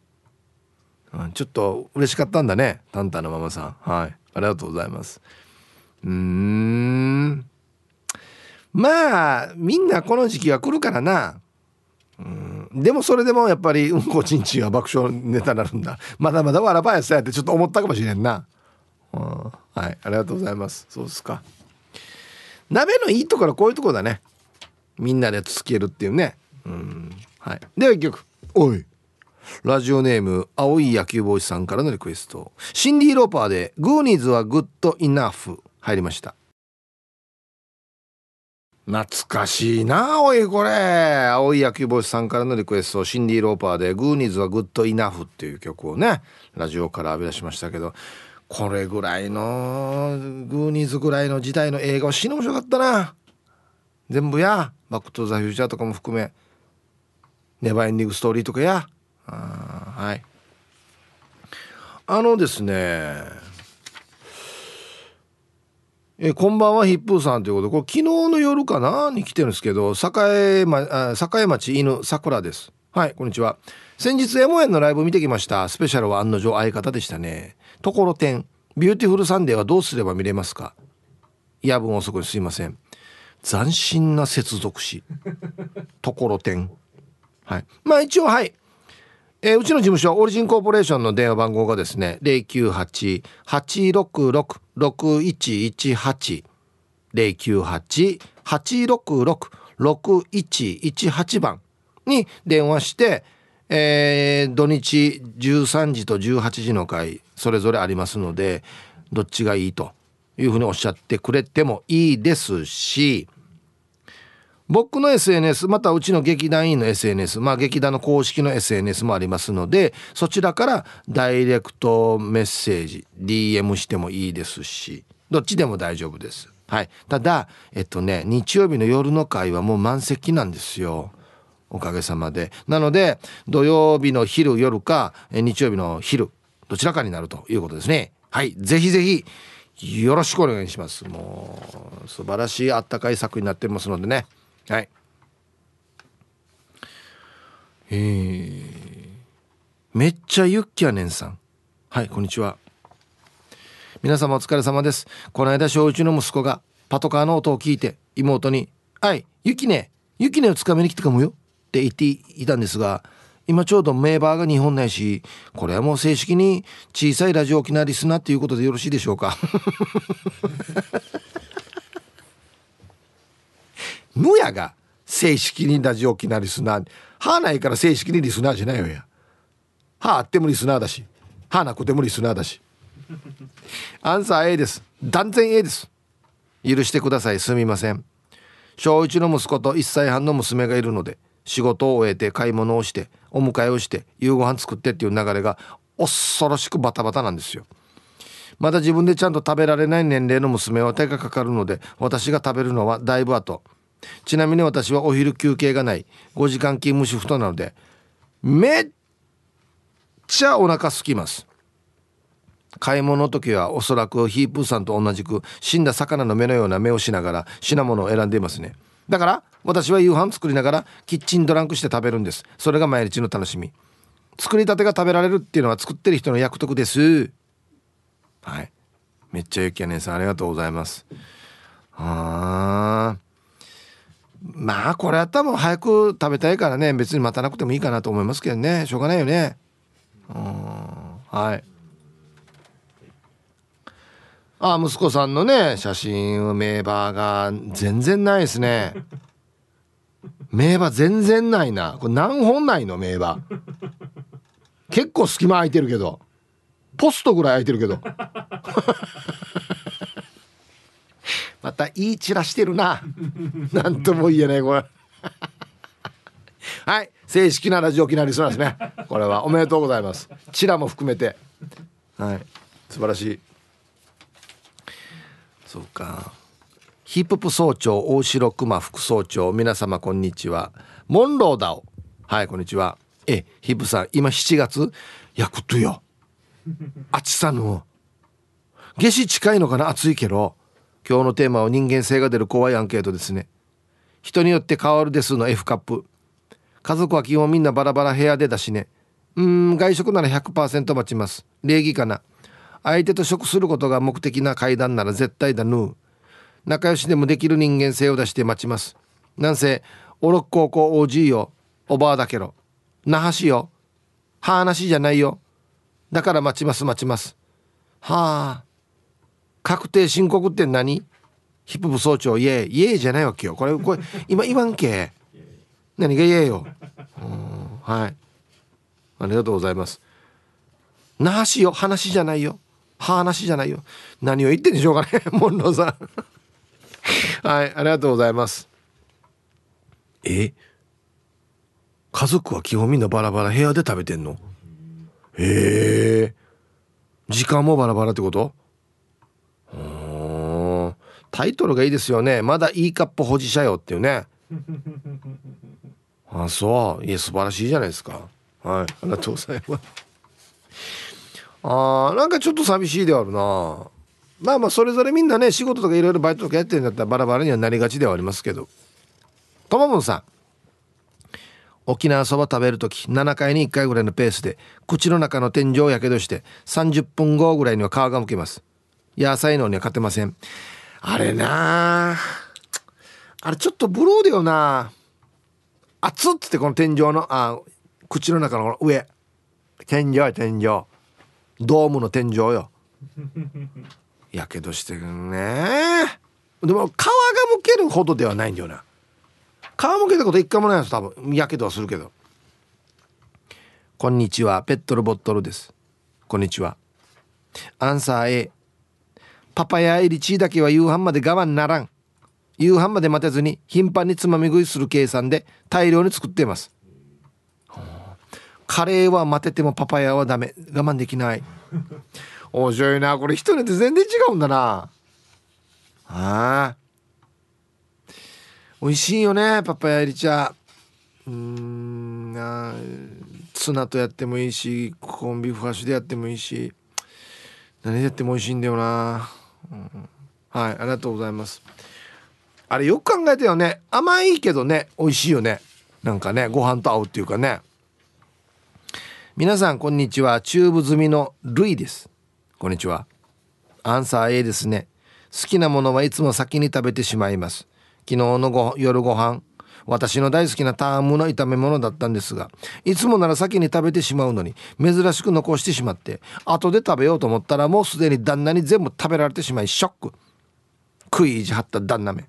うん、ちょっと嬉しかったんだねタンタンのママさん。はい。ありがとうございます。うーん。まあみんなこの時期は来るからな。うん。でもそれでもやっぱりうんこちんちんは爆笑ネタになるんだ。まだまだわらばやさやってちょっと思ったかもしれんな、うん、はい。ありがとうございます。そうですか。鍋のいいところはこういうところだね。みんなでつけるっていうね。うん。はい。では一曲。おい。ラジオネーム青い野球帽子さんからのリクエスト。シンディ・ローパーで「グーニーズはグッドイナフ」入りました。懐かしいなおいこれ。青い野球帽子さんからのリクエストシンディ・ローパーで「グーニーズはグッドイナフ」っていう曲をねラジオから飛び出しましたけどこれぐらいのグーニーズぐらいの時代の映画は死に面白かったな。全部や「バック・トゥ・ザ・フューチャー」とかも含め「ネバーエンディング・ストーリー」とかや。あはい。あのですねえこんばんはヒップーさんということでこれ昨日の夜かなに来てるんですけど栄,、ま、栄町犬さくらです。はいこんにちは。先日 MN のライブ見てきました。スペシャルは案の定相方でしたね。ところてんビューティフルサンデーはどうすれば見れますか？夜分遅くにすいません。斬新な接続詞。ところてん。はい。まあ一応はい。えー、うちの事務所オリジンコーポレーションの電話番号がですね098-866-6118 098-866-6118番に電話して、えー、土日13時と18時の回それぞれありますのでどっちがいいというふうにおっしゃってくれてもいいですし僕の SNS またうちの劇団員の SNS まあ劇団の公式の SNS もありますのでそちらからダイレクトメッセージ DM してもいいですしどっちでも大丈夫です。はい。ただえっとね日曜日の夜の会はもう満席なんですよ。おかげさまで。なので土曜日の昼夜か日曜日の昼どちらかになるということですね。はい。ぜひぜひよろしくお願いします。もう素晴らしいあったかい作になってますのでね。はい。えー、めっちゃユッキャネンさん。はいこんにちは。皆様お疲れ様です。この間小一の息子がパトカーの音を聞いて妹に「はいユキネユキネをつかみに来てかもよ」って言っていたんですが今ちょうどメーバーが日本ないしこれはもう正式に小さいラジオ沖縄リスナーっていうことでよろしいでしょうか？[LAUGHS] むやが正式にラジオ沖縄リスナー歯ないから正式にリスナーじゃないよや。歯あってもリスナーだし。歯なくてもリスナーだし。アンサー A です。断然 A です。許してください。すみません。小1の息子と1歳半の娘がいるので仕事を終えて買い物をしてお迎えをして夕ご飯作ってっていう流れが恐ろしくバタバタなんですよ。まだ自分でちゃんと食べられない年齢の娘は手がかかるので私が食べるのはだいぶ後。ちなみに私はお昼休憩がない。5時間勤務シフトなのでめっちゃお腹すきます。買い物の時はおそらくヒープーさんと同じく死んだ魚の目のような目をしながら品物を選んでいますね。だから私は夕飯作りながらキッチンドランクして食べるんです。それが毎日の楽しみ。作りたてが食べられるっていうのは作ってる人の約束です。はい。めっちゃゆきやねんさんありがとうございます。あまあこれやったらもう早く食べたいからね別に待たなくてもいいかなと思いますけどね。しょうがないよね。うん。はい。あ息子さんのね写真名場が全然ないですね。名場全然ないな。これ何本ないの名場結構隙間空いてるけど。ポストぐらい空いてるけど。またいいチラしてるな。[LAUGHS] なんとも言えないこれ。[LAUGHS] はい。正式なラジオ沖縄リスナーですね。これは。おめでとうございます。チラも含めて。はい。素晴らしい。そうか。ヒッププ総長大城熊副総長。皆様こんにちは。モンローダオ。はいこんにちは。えヒップさん今7月？やくとよ。暑さの。夏至近いのかな？暑いけど。今日のテーマは人間性が出る怖いアンケートですね。人によって変わるですの F カップ。家族は基本みんなバラバラ部屋でだしね。うん外食なら100%待ちます。礼儀かな。相手と食することが目的な会談なら絶対だぬ仲良しでもできる人間性を出して待ちます。なんせおろっ高校 OG よ。おばあだけど那覇市よ。話じゃないよ。だから待ちます待ちます。はあ確定申告って何？ヒップ部総長イエーイ。エーじゃないわけよ。これこれ今言わんけ。何がイエーよ。はい。ありがとうございます。那覇市よ。話じゃないよ。話じゃないよ。何を言ってんでしょうかね [LAUGHS] モンローさん。はいありがとうございます。え？家族は基本みんなバラバラ部屋で食べてんの？へえ時間もバラバラってこと？タイトルがいいですよね。まだいいカップ保持者よっていうね。[LAUGHS] あそう。いや素晴らしいじゃないですか。はい。ありがとうございます。あーなんかちょっと寂しいではあるな。まあまあそれぞれみんなね仕事とかいろいろバイトとかやってるんだったらバラバラにはなりがちではありますけど。とももんさん。沖縄そば食べる時7回に1回ぐらいのペースで口の中の天井をやけどして30分後ぐらいには皮がむけます。野菜のには勝てませんあれな。あれちょっとブローだよな。熱っつってこの天井のあ口の中の上。天井や天井。ドームの天井よ。[LAUGHS] やけどしてるね。でも皮がむけるほどではないんだよな。皮むけたこと一回もないです多分。やけどはするけど。こんにちは。ペットルボットルです。こんにちは。アンサー A パパやエリチーだけは夕飯まで我慢ならん。夕飯まで待てずに頻繁につまみ食いする計算で大量に作っています。カレーは待ててもパパヤはダメ。我慢できない。面白いなこれ。人によって全然違うんだな。あ美味しいよねパパヤエリチャ。うんあツナとやってもいいしコンビーフハッシュでやってもいいし。何でやっても美味しいんだよな、うん、はいありがとうございます。あれよく考えたよね。甘いけどね美味しいよね。なんかねご飯と合うっていうかね。皆さんこんにちは。チューブ済みのルイです。こんにちは。アンサー A ですね。好きなものはいつも先に食べてしまいます。昨日のご夜ご飯私の大好きなタームの炒め物だったんですがいつもなら先に食べてしまうのに珍しく残してしまって後で食べようと思ったらもうすでに旦那に全部食べられてしまいショック。食い意地張った旦那め。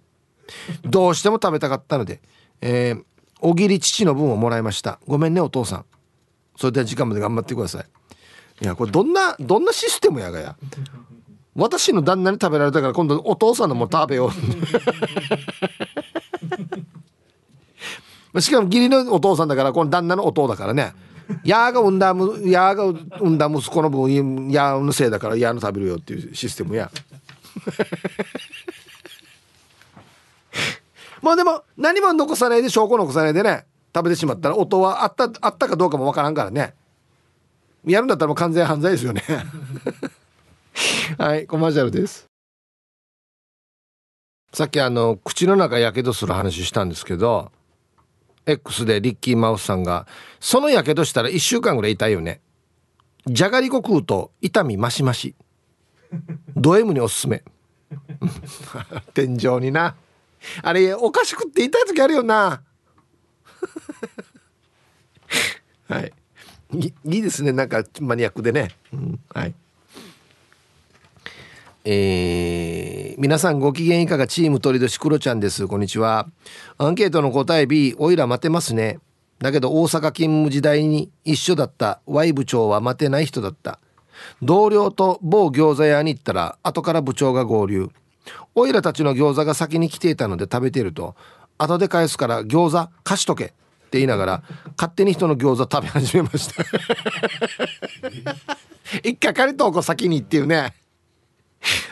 どうしても食べたかったので、えー、おぎり父の分をもらいました。ごめんねお父さん。それでは時間まで頑張ってください。いやこれどんなどんなシステムやがや。私の旦那に食べられたから今度お父さんのも食べよう。しかも義理のお父さんだからこの旦那のお父だからね。[LAUGHS] やーが産んだやーが産んだ息子の分やーのせいだからやーの食べるよっていうシステムや。[LAUGHS] まあでも何も残さないで証拠残さないでね食べてしまったら音はあったあったかどうかもわからんからね。やるんだったらもう完全犯罪ですよね。[LAUGHS] はいコマーシャルです。さっきあの口の中やけどする話したんですけど X でリッキーマウスさんがそのやけどしたら1週間ぐらい痛いよね。じゃがりこ食うと痛みマシマシド M におすすめ。天井にな。あれおかしくって痛い時あるよな。はい。いいいですね。なんかマニアックでね、うん、はい。えー、皆さんご機嫌いかが？チーム鳥年クロちゃんです。こんにちは。アンケートの答え B おいら待てますね。だけど大阪勤務時代に一緒だった。Y 部長は待てない人だった。同僚と某餃子屋に行ったら後から部長が合流。おいらたちの餃子が先に来ていたので食べてると。後で返すから餃子貸しとけ。って言いながら勝手に人の餃子食べ始めました。[LAUGHS] 一回借りとこ先にっていうね。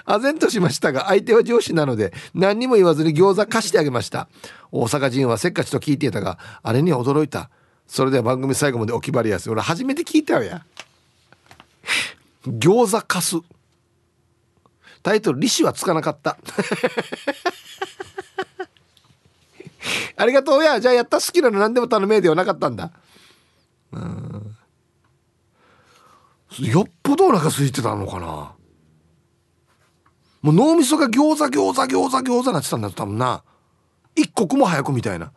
唖然としましたが相手は上司なので何にも言わずに餃子貸してあげました。大阪人はせっかちと聞いていたがあれには驚いた。それでは番組最後までお決まりやす俺初めて聞いたよや。餃子貸す。タイトル「利子はつかなかった」ありがとうや。じゃあやった好きなの何でも頼めではなかったんだ。うん。よっぽどお腹空いてたのかな。もう脳みそが餃子餃子餃子餃子なってたんだ多分な。一刻も早くみたいな。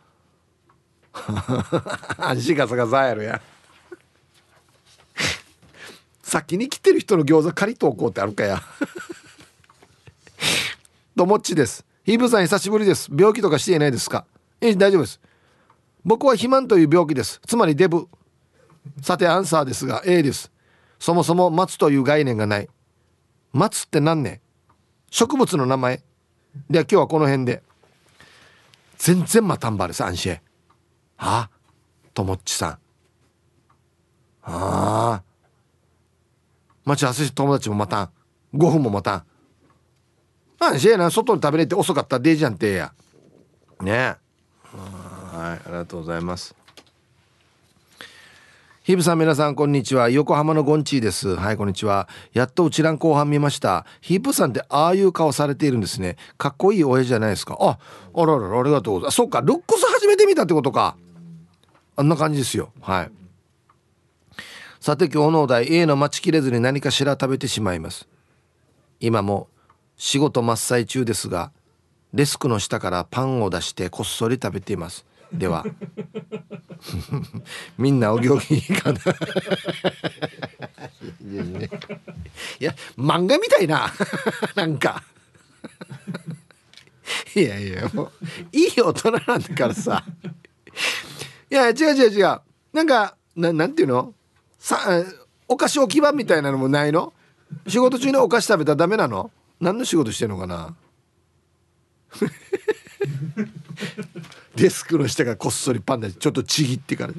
[LAUGHS] 足ガサガサやるや先に来てる人の餃子借りとこうってあるかや。ともっちです。ヒブさん久しぶりです。病気とかしていないですか？え大丈夫です。僕は肥満という病気です。つまりデブ。さてアンサーですが A です。そもそも松という概念がない。松って何ね植物の名前。では今日はこの辺で。全然またんばですアンシェはあ？ともっちさん。ああ？待ち合わせ友達もまたん。5分もまたん。アンシェな。外で食べれて遅かったでじゃんてや。ねはいありがとうございます。ヒブさん皆さんこんにちは。横浜のゴンチーです。はいこんにちは。やっとうちらん後半見ました。ヒブさんってああいう顔されているんですね。かっこいい親じゃないですか。ああらららありがとうございます。そっかルックス初めて見たってことか。あんな感じですよ。はい。さて今日のお題 A の待ちきれずに何かしら食べてしまいます。今も仕事真っ最中ですがデスクの下からパンを出してこっそり食べています。では。[LAUGHS] みんなお行儀いいかな。い [LAUGHS] や漫画みたいな。[LAUGHS] なんか。いやいやもういい大人なんだからさ。いや違う違う違う。なんかななんていうの？さお菓子置き場みたいなのもないの？仕事中にお菓子食べたらダメなの？何の仕事してんのかな？デスクの下がこっそりパンダちょっとちぎってから。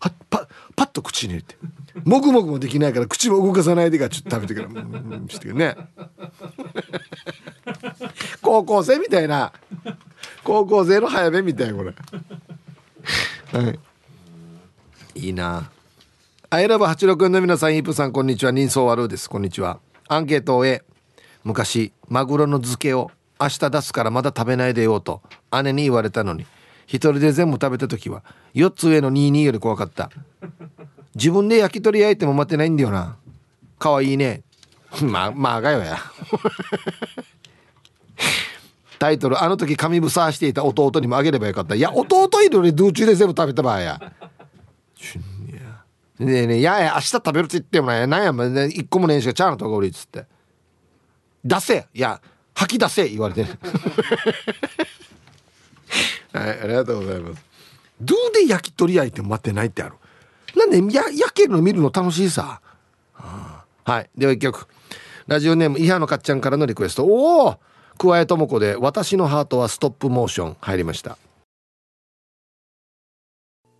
はパパッと口に入れて。もぐもぐもできないから口も動かさないでからちょっと食べてからうんしてね高校生みたいな高校生の早めみたいこれはいいいなアイラブ86の皆さんイープさんこんにちは人相悪ですこんにちはアンケートを A 昔マグロの漬けを明日出すからまだ食べないでよと姉に言われたのに一人で全部食べた時は4つ上の22より怖かった。自分で焼き鳥焼いても待てないんだよな。かわいいね。[LAUGHS] まあまあがよや。[LAUGHS] タイトル「あの時紙ぶさしていた弟にもあげればよかった」いや弟いるのに道中で全部食べた場合や。ねえねえやや明日食べるって言ってもねなんやね一個もねえしかちゃうのとか俺っつって。出せ。いや吐き出せ言われて。はいありがとうございます。どうで焼き鳥焼いても待ってないってある？なんでや焼けるの見るの楽しいさ、はあ、はいでは一曲。ラジオネームイハのかっちゃんからのリクエスト。おお桑江智子で「私のハートはストップモーション」入りました。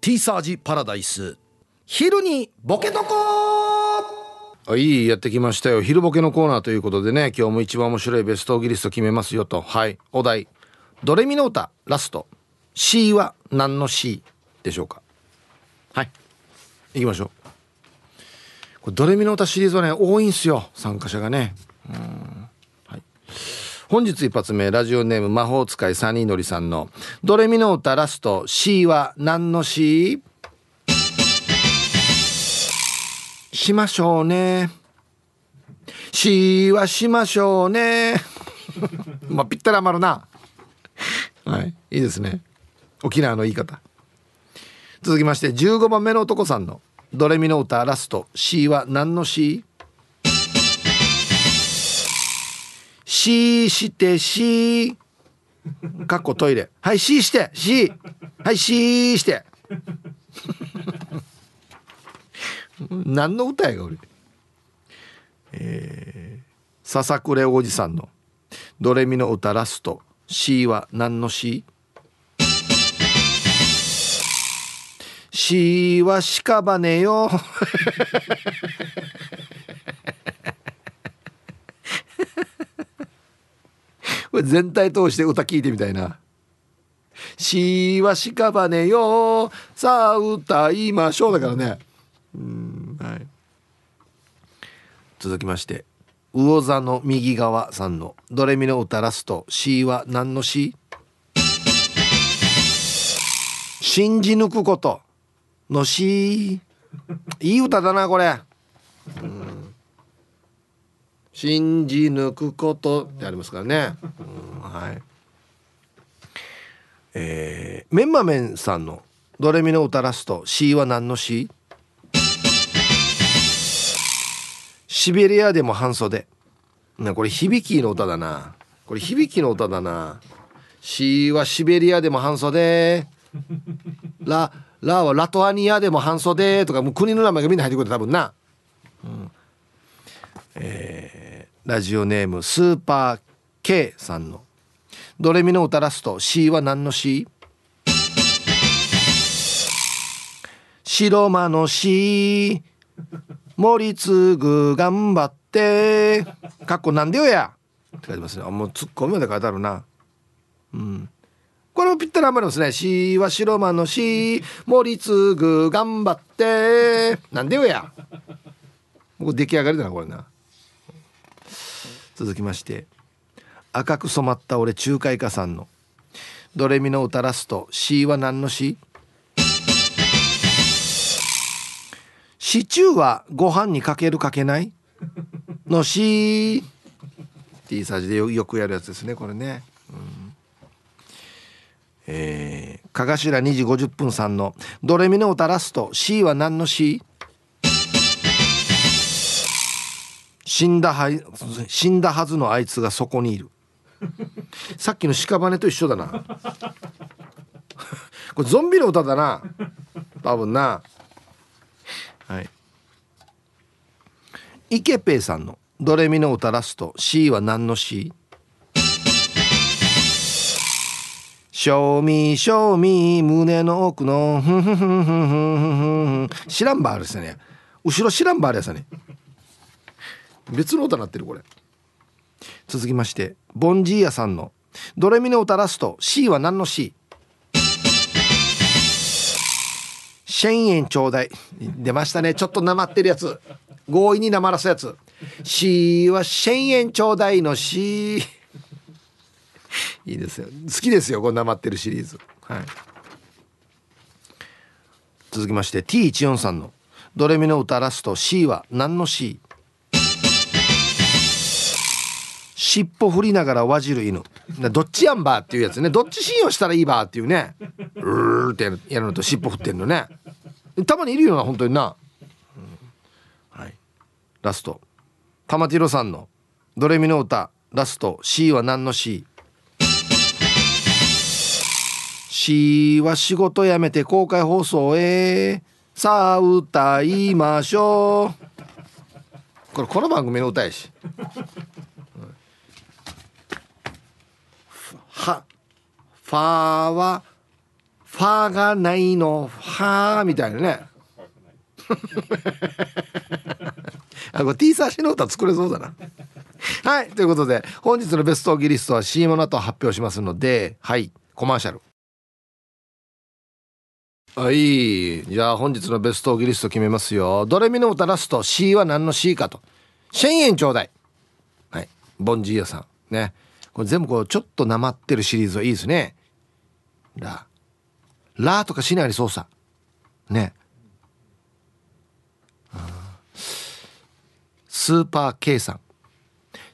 ティーサージパラダイス。昼にボケとこはいやってきましたよ。昼ボケのコーナーということでね今日も一番面白いベストギリスト決めますよと。はいお題。ドレミの歌ラスト。C は何の C でしょうか？はい行きましょうこれドレミの歌シリーズはね多いんすよ参加者がねうんはい本日一発目ラジオネーム魔法使いサニーのりさんのドレミの歌ラスト C は何の C? しましょうね。しはしましょうね。[LAUGHS] まあ、ぴったり余るな。はい。いいですね。沖縄の言い方。続きまして、15番目の男さんのドレミの歌ラスト。C は何の C? ししてしかっこトイレ。はい、しして、し。はい、しして。[LAUGHS] 何の歌やが俺？えー、笹倉おじさんの「ドレミの歌ラスト C は何の C?」C は屍よ。[LAUGHS] これ全体通して歌聞いてみたいな「C は屍よ。さあ歌いましょう」だからね。うんはい。続きまして魚座の右側さんのドレミの歌ラスト。C は何の C? 信じ抜くことの C いい歌だなこれ。うん。信じ抜くこと。ってありますからね、うん、はい。えー、メンマメンさんの「ドレミの歌ラスト。C は何の C?」シベリアでも半袖。なこれ響きの歌だな。これ響きの歌だな。C はシベリアでも半袖。ララはラトアニアでも半袖とかもう国の名前がみんな入ってくる多分な、うん。えー、ラジオネームスーパー K さんの「ドレミの歌ラスト C は何の C?」白間の C 森継ぐ頑張って。かっこなんでよや。って書いてますね。あもうツッコミまで書いてあるな。うんこれもぴったり余りますね。しは白間のし、森継ぐ頑張って。なんでよや。もう出来上がりだな、これな。続きまして。赤く染まった俺仲介家さんの。ドレミの歌ラスト。しは何のし？シチューはご飯にかけるかけない？のし T サージでよくやるやつですねこれね、えー、かがしら2時50分さんの「ドレミの歌ラスト C は何の C?」死んだはい死んだはずのあいつがそこにいる。さっきの屍と一緒だな。これゾンビの歌だな。多分な。はい。イケペイさんの「ドレミの歌ラスト C は何の C?」賞味賞味胸の奥の。ふんふんふんふんふんふんふん知らんばあるですね。後ろ知らんばあるやつね。別の歌なってるこれ。続きましてボンジーヤさんの「ドレミの歌ラスト。C は何の C?」1000円ちょうだい。出ましたね。ちょっとなまってるやつ。強引になまらすやつ。C は1000円ちょうだいの C [LAUGHS] いいですよ。好きですよこんな待ってるシリーズ。はい。続きまして T14 さんの「ドレミの歌ラスト C は何の C?」尻尾振りながらわじる犬。どっちやんばっていうやつね。どっち信用したらいいばっていうね。うーってやるのと尻尾振ってんのね。たまにいるよな本当にな、うん、はい。ラスト。玉城さんの「ドレミの歌ラスト C は何の C?」しは仕事辞めて公開放送へ。さあ歌いましょう。これこの番組の歌やし。はファーはファーがないの。ファーみたいなね。[LAUGHS] あこれ T サーシの歌作れそうだな。はいということで本日のベストギリストは CM の後発表しますのではいコマーシャル。はい。じゃあ本日のベストオギリスト決めますよ。ドレミの歌ラスト C は何の C かと。1000円ちょうだい。はい。ボンジーヤさん。ね。これ全部こうちょっとなまってるシリーズはいいですね。ララとかしないり操作ね。スーパー K さん。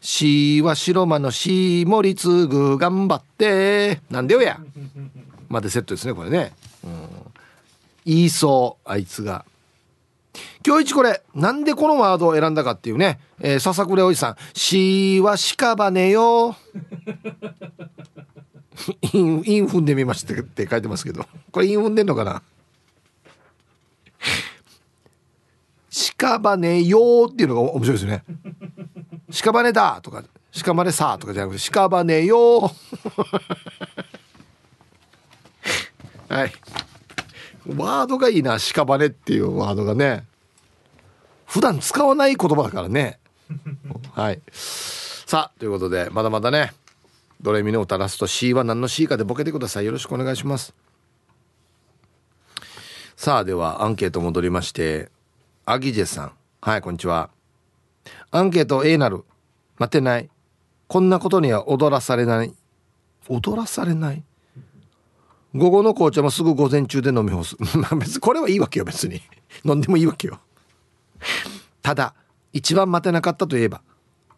C は白間の C 森継ぐ頑張って。なんでよや。までセットですねこれね、うん。言いそうあいつが。今日一これなんでこのワードを選んだかっていうね、えー、笹倉おじさん「しは屍よ [LAUGHS]」インイン踏んでみましたって書いてますけど。これイン踏んでんのかな？屍よっていうのが面白いですね。屍だとか屍さとかじゃなくて屍よはい。ワードがいいな屍っていうワードがね。普段使わない言葉だからね。[LAUGHS] はい。さあということでまだまだねドレミの歌ラスト C は何の C かでボケてください。よろしくお願いします。さあではアンケート戻りましてアギジェさん。はいこんにちは。アンケート A なる。待ってない。こんなことには踊らされない。踊らされない？午後の紅茶もすぐ午前中で飲み干す。[LAUGHS] 別にこれはいいわけよ、別に。[LAUGHS] 飲んでもいいわけよ。ただ、一番待てなかったといえば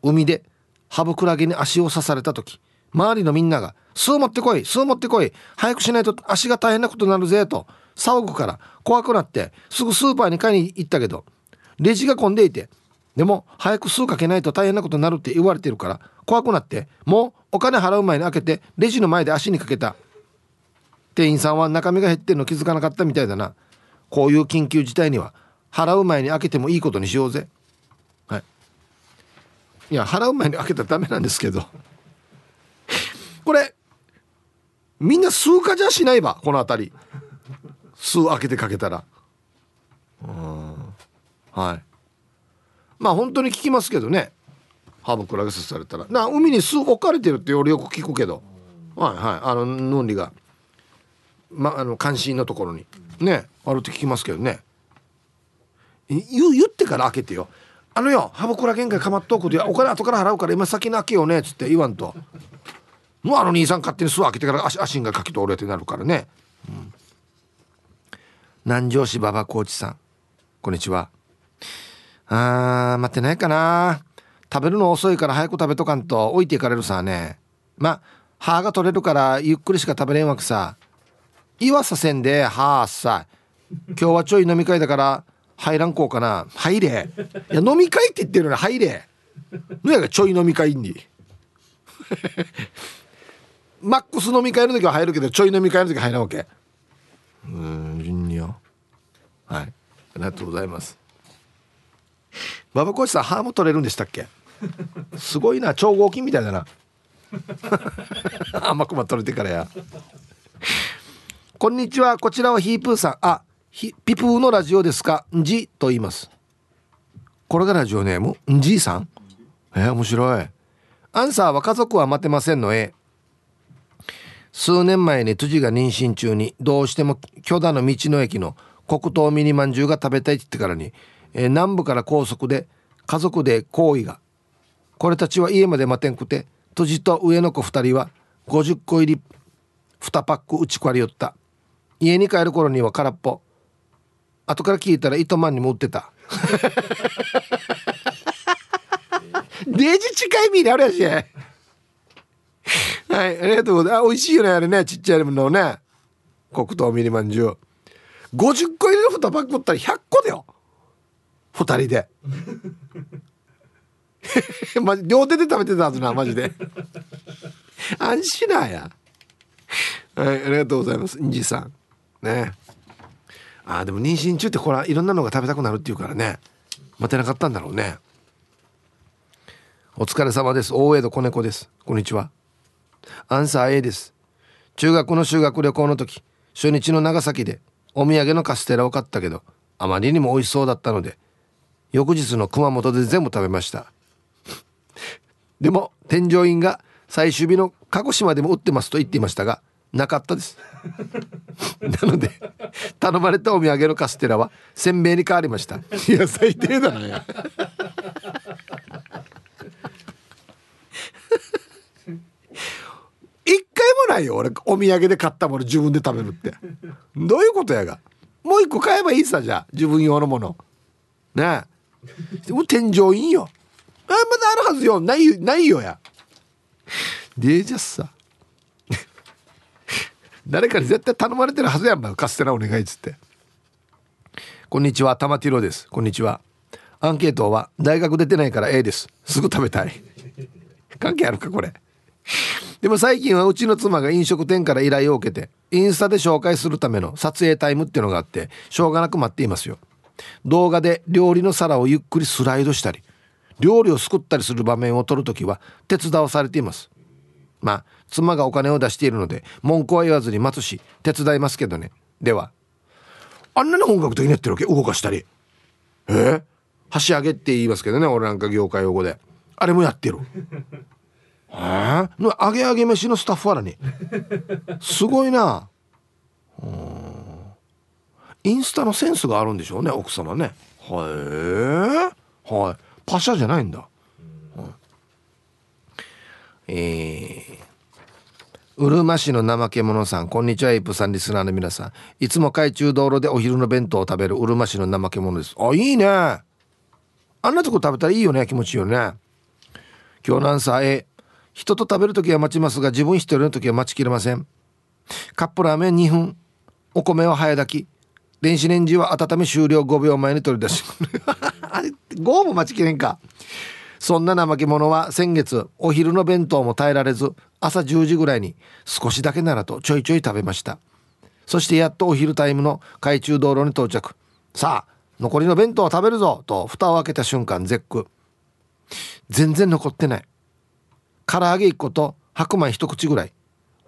海でハブクラゲに足を刺された時周りのみんなが「巣持ってこい巣持ってこい早くしないと足が大変なことになるぜ」と騒ぐから怖くなってすぐスーパーに買いに行ったけどレジが混んでいてでも早く巣かけないと大変なことになるって言われてるから怖くなってもうお金払う前に開けてレジの前で足にかけた店員さんは中身が減ってるの気づかなかったみたいだな。こういう緊急事態には払う前に開けてもいいことにしようぜ。はい。いや払う前に開けたらダメなんですけど。これみんな数かじゃしないばこの辺り。数開けてかけたら。うん。はい。まあ本当に聞きますけどね。ハブクラゲ刺されたら。な海に巣置かれてるって俺よく聞くけど。はいはい。あのヌンリが。まあの関心のところに。ねあるって聞きますけどね。言言ってから開けてよ。あのよハブクラゲんかまっとくでお金後から払うから今先に開けようねっつって言わんと。もうあの兄さん勝手に巣開けてから足がかき通るってなるからね、うん、南城市馬場コーチさん。こんにちは。あー待ってないかな。食べるの遅いから早く食べとかんと。置いていかれるさね。まあ歯が取れるからゆっくりしか食べれんわけさ。言わさせんではあさ今日はちょい飲み会だから入らんこうかな。入れ。いや飲み会って言ってるのに入れ。のやがちょい飲み会に。[LAUGHS] マックス飲み会の時は入るけどちょい飲み会の時は入らんわけ。うん順によ。はい。ありがとうございます。馬場コーチさん歯も取れるんでしたっけ？すごいな超合金みたいだな。[LAUGHS] 甘くま取れてからや。こんにちは。こちらはヒープーさん。あヒピプーのラジオですか？んじと言います。これがラジオネーム？んじいさん？えー、面白い。アンサーは家族は待てませんの。A 数年前に辻が妊娠中にどうしても巨大の道の駅の黒糖ミニまんじゅうが食べたいって言ってからに、えー、南部から高速で家族で行為が。これたちは家まで待てんくて辻と上の子2人は50個入り2パック打ち壊りよった。家に帰る頃には空っぽ。後から聞いたら糸満にも売ってた。[LAUGHS] デージ近い味であるやし。はいありがとうございます。あ美味しいよねあれね。ちっちゃいものね。黒糖ミニまんじゅう。50個入りの2パック売ったら100個だよ。2人で。[LAUGHS] マジ両手で食べてたはずなマジで。安心なや。はいありがとうございます。インジさん。ね。あでも妊娠中ってこれいろんなのが食べたくなるっていうからね。待てなかったんだろうね。お疲れ様です。大江戸子猫です。こんにちは。アンサー A です。中学の修学旅行の時初日の長崎でお土産のカステラを買ったけどあまりにも美味しそうだったので翌日の熊本で全部食べました。でも添乗員が最終日の鹿児島でも売ってますと言っていましたがなかったです。なので頼まれたお土産のカステラは鮮明に変わりました。いや最低だなや。一回もないよ俺お土産で買ったもの自分で食べるって。どういうことやが。もう一個買えばいいさじゃあ。自分用のもの。ね。えもう添乗員よ。あまだあるはずよ。ないないよや。でじゃさ誰かに絶対頼まれてるはずやんば。カステラお願いっつって。こんにちは。玉ティロです。こんにちは。アンケートは大学出てないから A です。すぐ食べたい。関係あるかこれ。でも最近はうちの妻が飲食店から依頼を受けてインスタで紹介するための撮影タイムっていうのがあってしょうがなく待っていますよ。動画で料理の皿をゆっくりスライドしたり料理を作ったりする場面を撮るときは手伝わされています。まあ妻がお金を出しているので文句は言わずに待つし手伝いますけどね。ではあんなに本格的にやってるわけ？動かしたり。え？ー、箸上げって言いますけどね俺なんか業界用語で。あれもやってる。え？ー、揚げ揚げ飯のスタッフはらにすごいな。インスタのセンスがあるんでしょうね奥様ね。はいはい。パシャじゃないんだ、えー、うるま市の怠け者さんこんにちはイプさんリスナーの皆さん。いつも海中道路でお昼の弁当を食べるうるま市の怠け者です。あいいね。あんなとこ食べたらいいよね気持ちいいよね。今日のアンサー A 人と食べる時は待ちますが自分一人の時は待ちきれません。カップラーメン2分。お米は早炊き。電子レンジは温め終了5秒前に取り出し。[LAUGHS] 5も待ちきれんか。そんな怠け者は先月お昼の弁当も耐えられず朝10時ぐらいに少しだけならとちょいちょい食べました。そしてやっとお昼タイムの海中道路に到着。さあ残りの弁当を食べるぞと蓋を開けた瞬間絶句。全然残ってない。唐揚げ1個と白米一口ぐらい。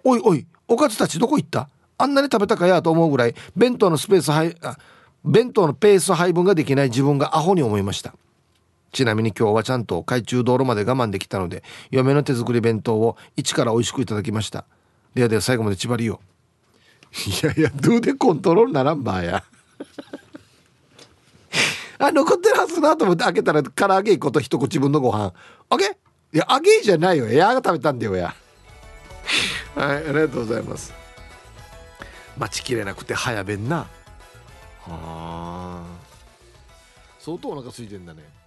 おいおいおかずたちどこ行った？あんなに食べたかやと思うぐらい弁当のスペース配弁当のペース配分ができない自分がアホに思いました。ちなみに今日はちゃんと海中道路まで我慢できたので嫁の手作り弁当を一から美味しくいただきました。ではでは最後まで縛りよいやいやどうでコントロールならんばや。あ残ってるはずなと思って開けたら唐揚げ1個と一口分のご飯。揚げいや揚げじゃないよ。やが食べたんだよやはいありがとうございます。待ちきれなくて早弁な。はあ。相当お腹空いてんだね。